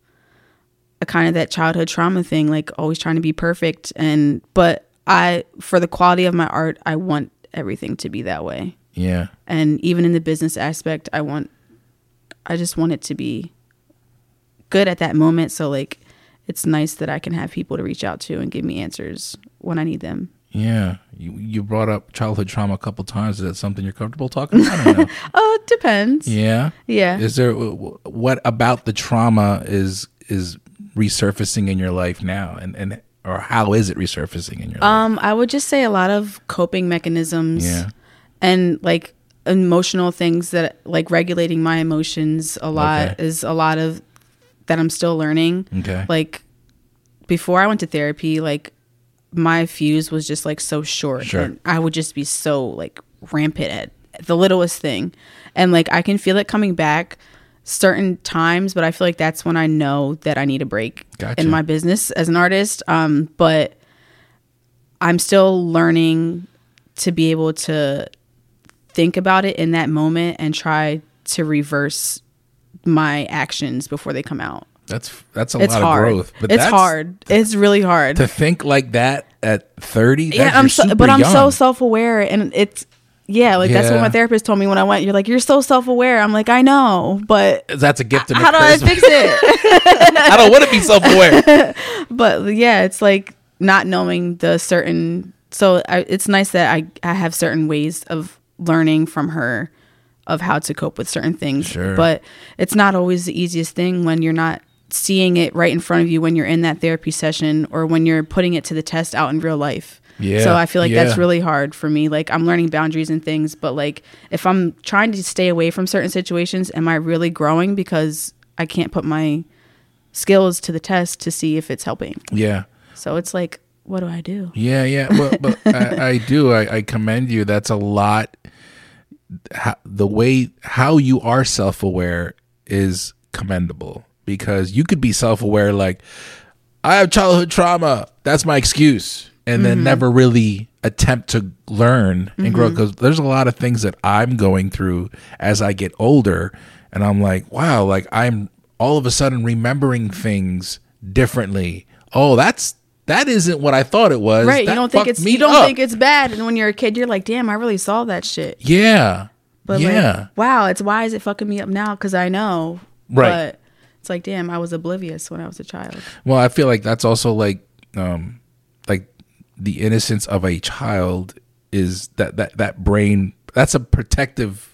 a kind of that childhood trauma thing like always trying to be perfect and but I for the quality of my art I want everything to be that way yeah, and even in the business aspect I want I just want it to be good at that moment. So like, it's nice that I can have people to reach out to and give me answers when I need them. Yeah, you, you brought up childhood trauma a couple times. Is that something you're comfortable talking about? I don't know. Oh, it depends. yeah, Yeah. Is there what about the trauma is is resurfacing in your life now, and and or how is it resurfacing in your life? Um, I would just say a lot of coping mechanisms. Yeah. And like emotional things that like regulating my emotions a lot Okay. is a lot of that I'm still learning. Okay. Like before I went to therapy, like my fuse was just like so short. Sure. And I would just be so like rampant at the littlest thing. And like I can feel it coming back certain times, but I feel like that's when I know that I need a break Gotcha. in my business as an artist. Um, but I'm still learning to be able to think about it in that moment and try to reverse my actions before they come out. that's that's a It's lot hard. of growth. But it's hard. It's really hard. to think like that at 30. yeah, I'm so, but I'm so self-aware and it's yeah, like that's what Yeah. my therapist told me when I went. You're like, you're so self-aware. I'm like, I know, but That's a gift and a how do I curse. fix it? [laughs] I don't want to be self-aware. [laughs] but yeah, it's like not knowing the certain. So I, it's nice that I I have certain ways of learning from her of how to cope with certain things. Sure. But it's not always the easiest thing when you're not seeing it right in front of you when you're in that therapy session or when you're putting it to the test out in real life. Yeah, So I feel like yeah. that's really hard for me. Like I'm learning boundaries and things, but like if I'm trying to stay away from certain situations, am I really growing because I can't put my skills to the test to see if it's helping? yeah. So it's like, what do I do? Yeah, yeah. But, but [laughs] I, I do. I, I commend you. That's a lot. How, the way how you are self aware is commendable because you could be self aware like I have childhood trauma. That's my excuse, and then never really attempt to learn and grow. Because there's a lot of things that I'm going through as I get older, and I'm like, wow, like I'm all of a sudden remembering things differently. Oh, that's that isn't what I thought it was. Right. That you don't think it's me you don't up. think it's bad. And when you're a kid, you're like, damn, I really saw that shit. Yeah. But yeah. like, wow, it's why is it fucking me up now? Because I know. Right. But it's like, damn, I was oblivious when I was a child. well, I feel like that's also like um like the innocence of a child is that that that brain that's a protective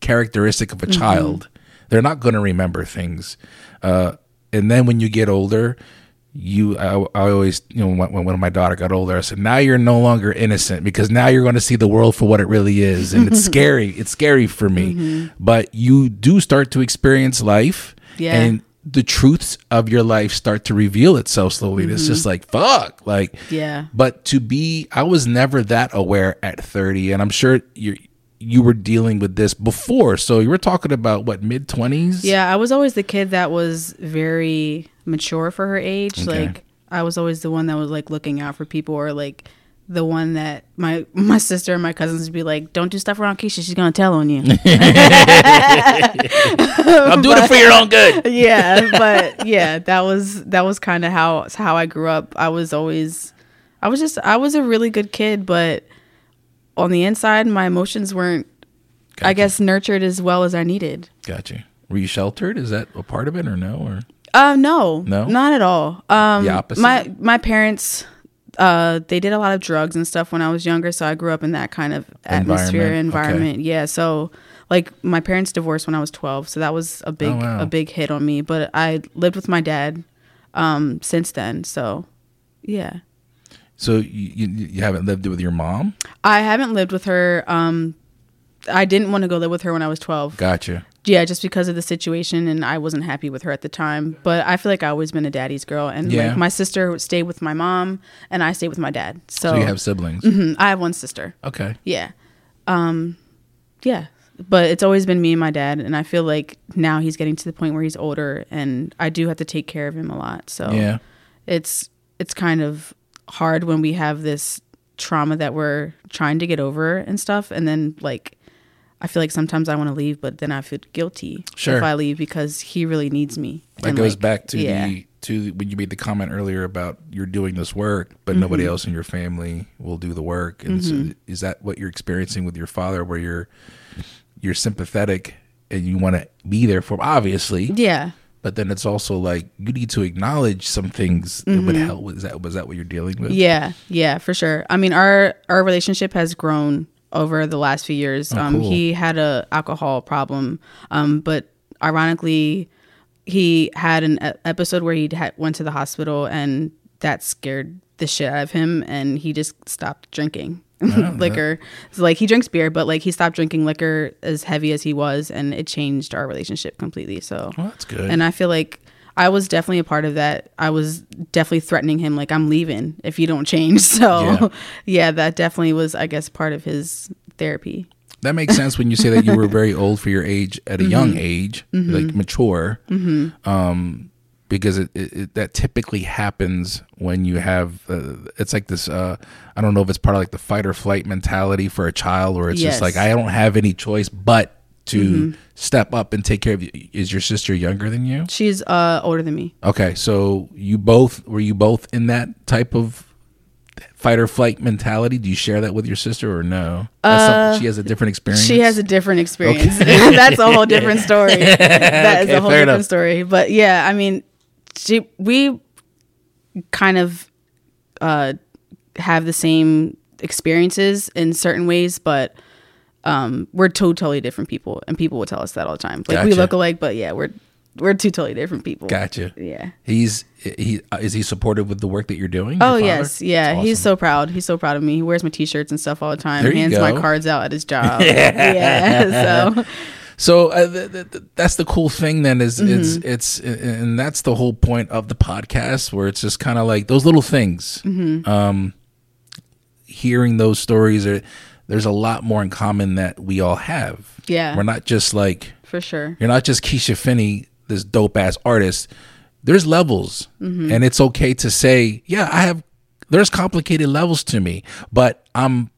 characteristic of a Mm-hmm. child. They're not going to remember things. Uh and then when you get older, you I, I always you know when, when my daughter got older i said now you're no longer innocent because now you're going to see the world for what it really is and it's [laughs] scary it's scary for me but you do start to experience life Yeah. and the truths of your life start to reveal itself slowly and it's just mm-hmm. like fuck like Yeah. but to be i was never that aware at 30 and i'm sure you you were dealing with this before so you were talking about what mid 20s Yeah, I was always the kid that was very mature for her age. Okay. Like I was always the one that was like looking out for people or like the one that my my sister and my cousins would be like, Don't do stuff around Keisha, she's gonna tell on you. [laughs] i'm doing it for your own good [laughs] yeah, but yeah, that was that was kind of how how I grew up. I was always I was just I was a really good kid, but on the inside my emotions weren't I guess nurtured as well as I needed. Gotcha. Were you sheltered? Is that a part of it or no? Or Uh no. No? Not at all. Um The opposite? my my parents uh they did a lot of drugs and stuff when I was younger, so I grew up in that kind of atmosphere Environment, environment. Yeah, so like my parents divorced when I was 12, so that was a big Oh, wow. a big hit on me, but I lived with my dad um since then. So yeah. so you, you you haven't lived with your mom? I haven't lived with her um I didn't want to go live with her when I was 12. Gotcha. Yeah, just because of the situation, and I wasn't happy with her at the time. But I feel like I always been a daddy's girl, and Yeah. like my sister stayed with my mom, and I stayed with my dad. So, So you have siblings? Mhm, I have one sister. Okay. Yeah, um, yeah. But it's always been me and my dad, and I feel like now he's getting to the point where he's older, and I do have to take care of him a lot. So Yeah. it's it's kind of hard when we have this trauma that we're trying to get over and stuff and then like I feel like sometimes I want to leave but then I feel guilty Sure. if I leave because he really needs me. That And, goes like, back to yeah. the to when you made the comment earlier about you're doing this work, but nobody Mm-hmm. else in your family will do the work. And so is that what you're experiencing with your father, where you're you're sympathetic and you want to be there for him, obviously, Yeah. but then it's also like you need to acknowledge some things that would help. Was that was that what you're dealing with? Mm-hmm. Yeah, yeah, for sure. I mean, our our relationship has grown over the last few years. um, Oh, cool. He had a alcohol problem, um, but ironically, he had an episode where he went to the hospital, and that scared the shit out of him, and he just stopped drinking. [laughs] liquor so like he drinks beer but like he stopped drinking liquor as heavy as he was and it changed our relationship completely so Well, that's good. and I feel like I was definitely a part of that. I was definitely threatening him, like, I'm leaving if you don't change. [laughs] So, Yeah. yeah, that definitely was, I guess, part of his therapy. That makes sense when you say that you were very [laughs] old for your age at a Mm-hmm. young age, like mature. Um, because it, it, it that typically happens when you have uh, it's like this. Uh, I don't know if it's part of like the fight or flight mentality for a child, or it's Yes. just like I don't have any choice but to step up and take care of you. Is your sister younger than you? She's uh, older than me. Okay, so you both were you both in that type of fight or flight mentality? Do you share that with your sister or no? Something, she has a different experience. Uh, She has a different experience. [laughs] That's a whole different [laughs] story. That is Okay, a whole different enough. story. But yeah, I mean, she we kind of uh, have the same experiences in certain ways, but um, we're two totally different people, and people will tell us that all the time. Like we look alike, but yeah, we're we're two totally different people. Gotcha. Yeah. He's he uh, is he supportive with the work that you're doing? Oh yes, yeah. That's He's so proud. He's so proud of me. He wears my t-shirts and stuff all the time. There you Hands my cards out at his job. [laughs] yeah. So So uh, th- th- th- that's the cool thing. Then is it's Mm-hmm. it's and that's the whole point of the podcast, where it's just kind of like those little things. Mm-hmm. Um, hearing those stories, are, there's a lot more in common that we all have. Yeah. we're not just like for sure. You're not just Keisha Finnie, this dope ass artist. There's levels, Mm-hmm. and it's okay to say, yeah, I have. There's complicated levels to me, but I'm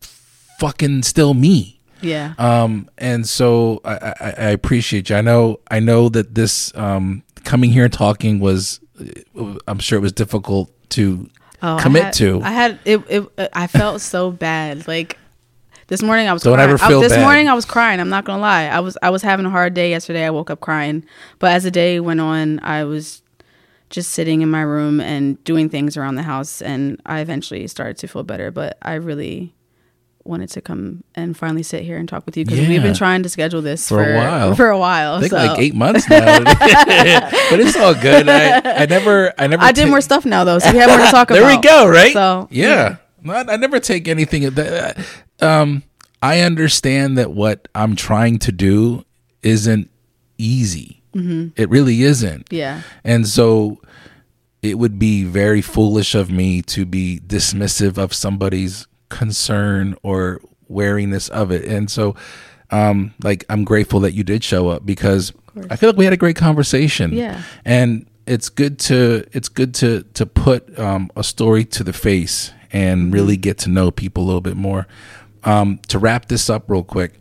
fucking still me. Yeah. Um, and so I, I, I appreciate you. I know, I know that this um, coming here and talking was, I'm sure it was difficult to Oh, I commit had- to. I had it, it. I felt so bad. Like this morning, I was. Don't crying. ever I- feel this bad. morning, I was crying. I'm not gonna lie. I was. I was having a hard day yesterday. I woke up crying, but as the day went on, I was just sitting in my room and doing things around the house, and I eventually started to feel better. But I really wanted to come and finally sit here and talk with you because we've been trying to schedule this For a while. For a while, I think so. like eight months now, [laughs] [laughs] but it's all good. I, I never, I never. I did more stuff now though, so we have more to talk there [laughs] about. There we go right So yeah, Not- I never take anything that um i understand that what i'm trying to do isn't easy. It really isn't. Yeah, and so it would be very foolish of me to be dismissive of somebody's concern or wariness of it. And so um like i'm grateful that you did show up because i feel like we had a great conversation. Yeah. and it's good to it's good to to put um, a story to the face and really get to know people a little bit more um, to wrap this up real quick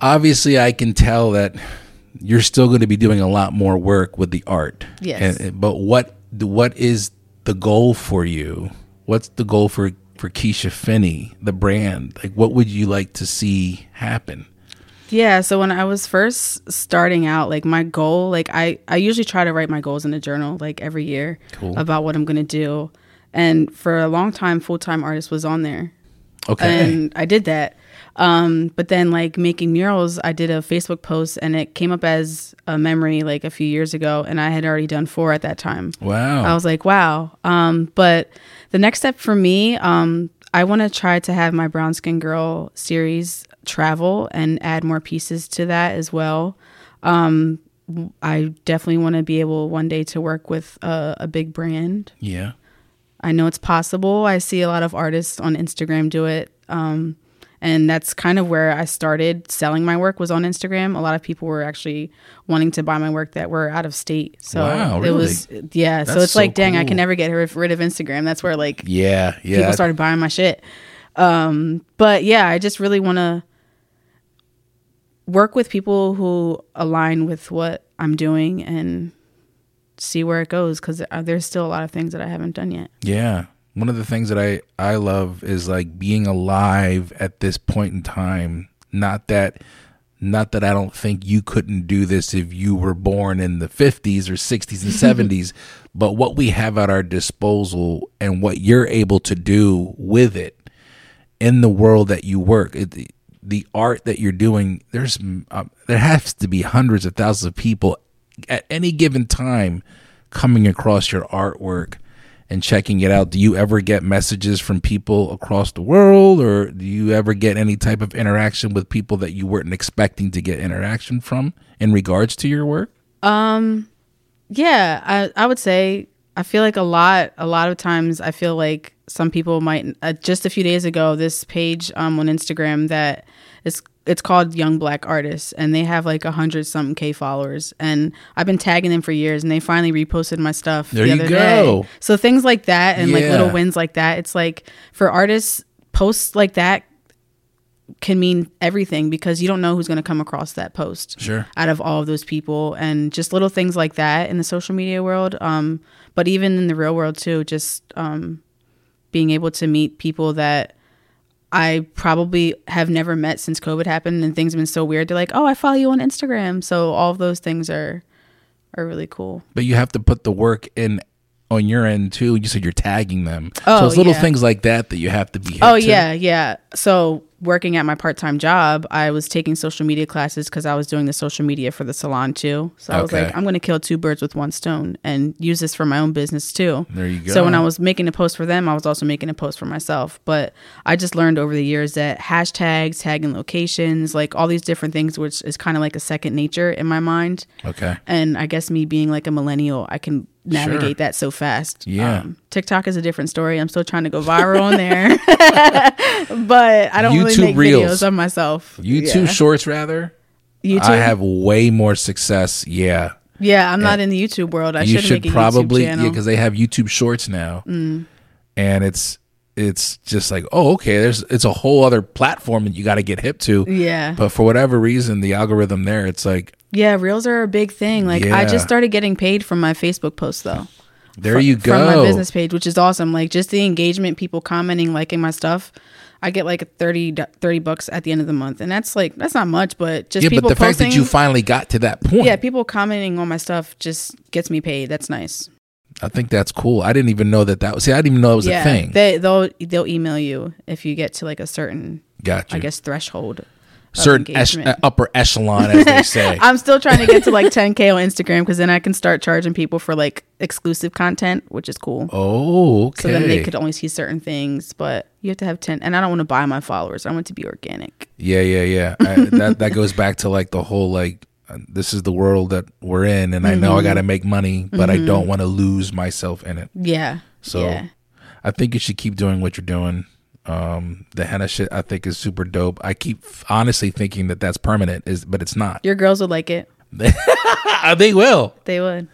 obviously i can tell that you're still going to be doing a lot more work with the art Yes. And- but what what is the goal for you what's the goal for for keisha finnie the brand like what would you like to see happen Yeah, so when I was first starting out, like my goal, like I I usually try to write my goals in a journal like every year Cool. about what I'm going to do. And for a long time full-time artist was on there. Okay And I did that. Um but then like making murals, I did a Facebook post and it came up as a memory like a few years ago and I had already done four at that time. wow I was like, wow. Um, but the next step for me, um, I want to try to have my Brown Skin Girl series travel and add more pieces to that as well. Um, I definitely want to be able one day to work with a, a big brand. yeah I know it's possible. I see a lot of artists on Instagram do it. Um, and that's kind of where I started selling my work was on Instagram. A lot of people were actually wanting to buy my work that were out of state. So Wow, it was yeah. so That's it's like, so dang, I can never get rid rid of Instagram. That's where like yeah yeah people started buying my shit. Um, but yeah, I just really want to work with people who align with what I'm doing and see where it goes because there's still a lot of things that I haven't done yet. Yeah. One of the things that I I love is like being alive at this point in time. Not that not that I don't think you couldn't do this if you were born in the 50s or 60s and [laughs] 70s, but what we have at our disposal and what you're able to do with it in the world that you work, it, the art that you're doing, there's uh, there has to be hundreds of thousands of people at any given time coming across your artwork and checking it out. Do you ever get messages from people across the world or do you ever get any type of interaction with people that you weren't expecting to get interaction from in regards to your work? Um yeah, I I would say I feel like a lot a lot of times I feel like some people might uh, just a few days ago this page um on Instagram that is it's called Young Black Artists, and they have like a hundred something k followers. And I've been tagging them for years, and they finally reposted my stuff There the you other go. day. So things like that, and like little wins like that, it's like for artists, posts like that can mean everything because you don't know who's going to come across that post Sure. out of all of those people and just little things like that in the social media world um but even in the real world too just um being able to meet people that I probably have never met since COVID happened and things have been so weird. They're like, "Oh, I follow you on Instagram." So all of those things are are really cool. But you have to put the work in on your end too. You said you're tagging them. Oh, so Oh, it's little yeah. things like that that you have to be Oh to. yeah, yeah. So working at my part-time job, I was taking social media classes because I was doing the social media for the salon too. So I was Okay. like, I'm going to kill two birds with one stone and use this for my own business too. There you go. So when I was making a post for them, I was also making a post for myself. But I just learned over the years that hashtags, tagging locations, like all these different things, which is kind of like a second nature in my mind. Okay. And I guess me being like a millennial, I can navigate Sure. that so fast. Um, Yeah. TikTok is a different story. I'm still trying to go viral on there. [laughs] but I don't really make Reels. videos of myself. YouTube yeah. shorts rather. YouTube. I have way more success. Yeah. yeah, I'm not in the YouTube world. I you should should make a probably YouTube yeah channel. Mm. because they have YouTube Shorts now, and it's it's just like oh okay, there's it's a whole other platform that you got to get hip to. yeah. But for whatever reason, the algorithm there, it's like Yeah, reels are a big thing. Like I just started getting paid from my Facebook posts though. there you go. From my business page, which is awesome. Like just the engagement, people commenting, liking my stuff. I get like 30, 30 bucks at the end of the month. And that's like that's not much, but just yeah, people but the fact that you finally got to that point, Yeah, people commenting on my stuff just gets me paid. That's nice. I think that's cool. I didn't even know that that was. See, I didn't even know that was yeah. a thing. They they'll they'll email you if you get to like a certain Gotcha. I guess threshold. Certain engagement. uh, upper echelon, as they say. [laughs] I'm still trying to get to like [laughs] 10k on Instagram because then I can start charging people for like exclusive content, which is cool. oh, okay. So then they could only see certain things, but you have to have 10. And I don't want to buy my followers. I want to be organic. Yeah, yeah, yeah. [laughs] I, that that goes back to like the whole like uh, this is the world that we're in, and I know Mm-hmm. I got to make money, but I don't want to lose myself in it. Yeah. So yeah. I think you should keep doing what you're doing. Um, the henna shit I think is super dope. I keep honestly thinking that that's permanent, is but it's not. Your girls would like it. [laughs] Uh, they will. They would.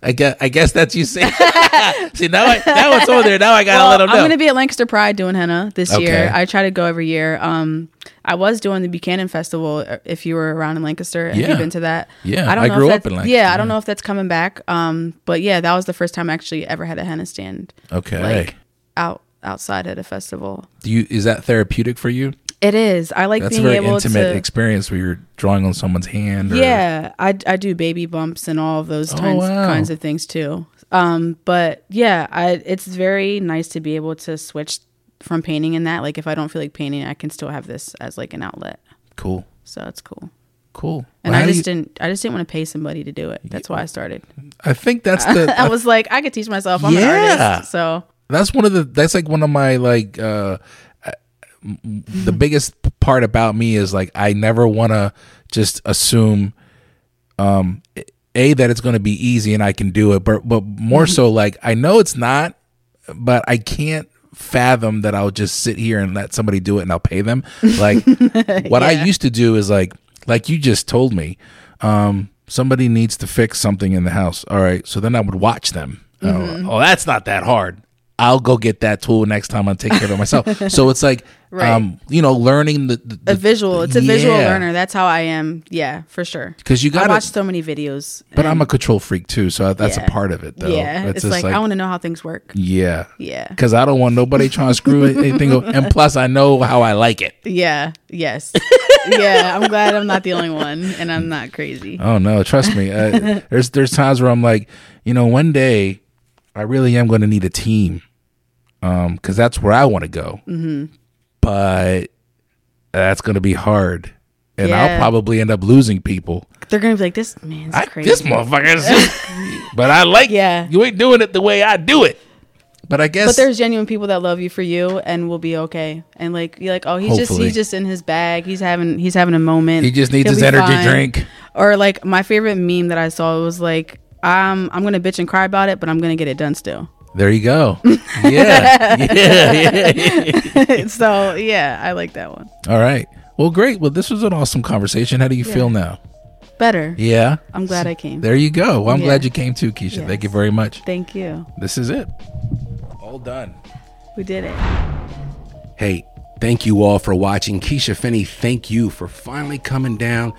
I guess. I guess that's you say. [laughs] See now, I, now it's over there. Now I gotta Well, let them know. I'm going to be at Lancaster Pride doing henna this Okay. year. I try to go every year. Um, I was doing the Buchanan Festival. uh, If you were around in Lancaster, have Yeah. you been to that? Yeah, I don't I know grew if up in Yeah, I don't know if that's coming back. Um, but yeah, that was the first time I actually ever had a henna stand okay. like out outside at a festival. Do you is that therapeutic for you? It is. I like That's a being very able intimate to. experience where you're drawing on someone's hand. Or, Yeah, I, I do baby bumps and all of those Oh, kinds, wow. kinds of things too. Um, but yeah, I it's very nice to be able to switch from painting in that. Like if I don't feel like painting, I can still have this as like an outlet. Cool. So it's cool. Cool. And Well, I just you- didn't I just didn't want to pay somebody to do it. That's why I started. I think that's the. [laughs] I was like, I could teach myself. I'm Yeah. an artist. So that's one of the. That's like one of my like. uh The biggest part about me is like I never want to just assume, um, a that it's going to be easy and I can do it, but but more so like I know it's not, but I can't fathom that I'll just sit here and let somebody do it and I'll pay them. Like [laughs] what I used to do is like like you just told me, um, somebody needs to fix something in the house. All right, so then I would watch them. Mm-hmm. Oh, oh, that's not that hard. I'll go get that tool next time I take care of it myself. [laughs] so it's like, Right. um, you know, learning the, the, a visual. It's a visual learner. That's how I am. Yeah, for sure. Because you gotta- watch so many videos. But I'm a control freak too, so that's Yeah. a part of it, though. yeah. It's, just like, I want to know how things work. yeah, Yeah. because I don't want nobody trying to screw [laughs] anything, up. and plus I know how I like it. Yeah. Yes. [laughs] yeah, I'm glad I'm not the only one, and I'm not crazy. Oh no, trust me. Uh, there's there's times where I'm like, you know, one day I really am going to need a team, um, because that's where I want to go. Mm-hmm. But that's going to be hard, and I'll probably end up losing people. They're gonna be like, "This man's I, crazy." this motherfucker, is- [laughs] [laughs] but I like. Yeah. you ain't doing it the way I do it. But I guess But there's genuine people that love you for you and will be okay. And like you're like, oh, he's just he's just in his bag. He's having he's having a moment. he just needs He'll his energy fine. drink. Or like my favorite meme that I saw was like, um, I'm gonna bitch and cry about it, but I'm gonna get it done still. There you go. [laughs] Yeah, yeah, yeah, yeah. [laughs] so yeah, I like that one All right. Well, great. Well, this was an awesome conversation. How do you feel now? better. Yeah. I'm glad I came. There you go. Well, I'm Yeah. glad you came too, Keisha. Yes. Thank you very much. Thank you. This is it. All done. We did it. Hey, thank you all for watching. Keisha Finney, thank you for finally coming down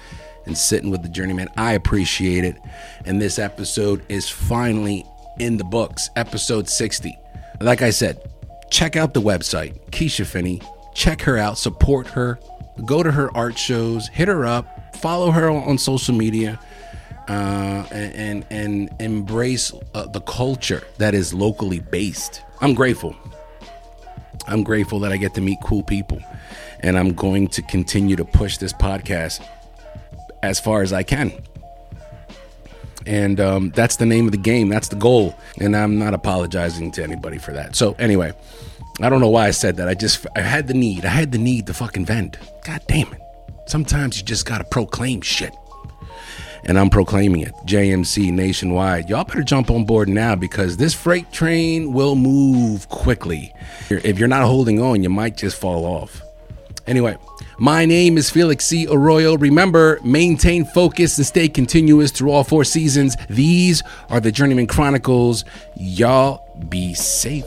and sitting with the journeyman. I appreciate it. And this episode is finally in the books, episode 60. Like I said, check out the website, Keisha Finnie. Check her out, support her, go to her art shows, hit her up, follow her on, social media. Uh, and, and and embrace uh, the culture that is locally based. I'm grateful. I'm grateful that I get to meet cool people. And I'm going to continue to push this podcast as far as I can. And um, that's the name of the game. That's the goal. And I'm not apologizing to anybody for that. So, anyway, I don't know why I said that. I just, I had the need. I had the need to fucking vent. God damn it. Sometimes you just got to proclaim shit and I'm proclaiming it. JMC nationwide. Y'all better jump on board now because this freight train will move quickly. If you're not holding on, you might just fall off. Anyway, my name is Felix C. Arroyo. Remember, maintain focus and stay continuous through all four seasons. These are the Journeyman Chronicles. Y'all be safe.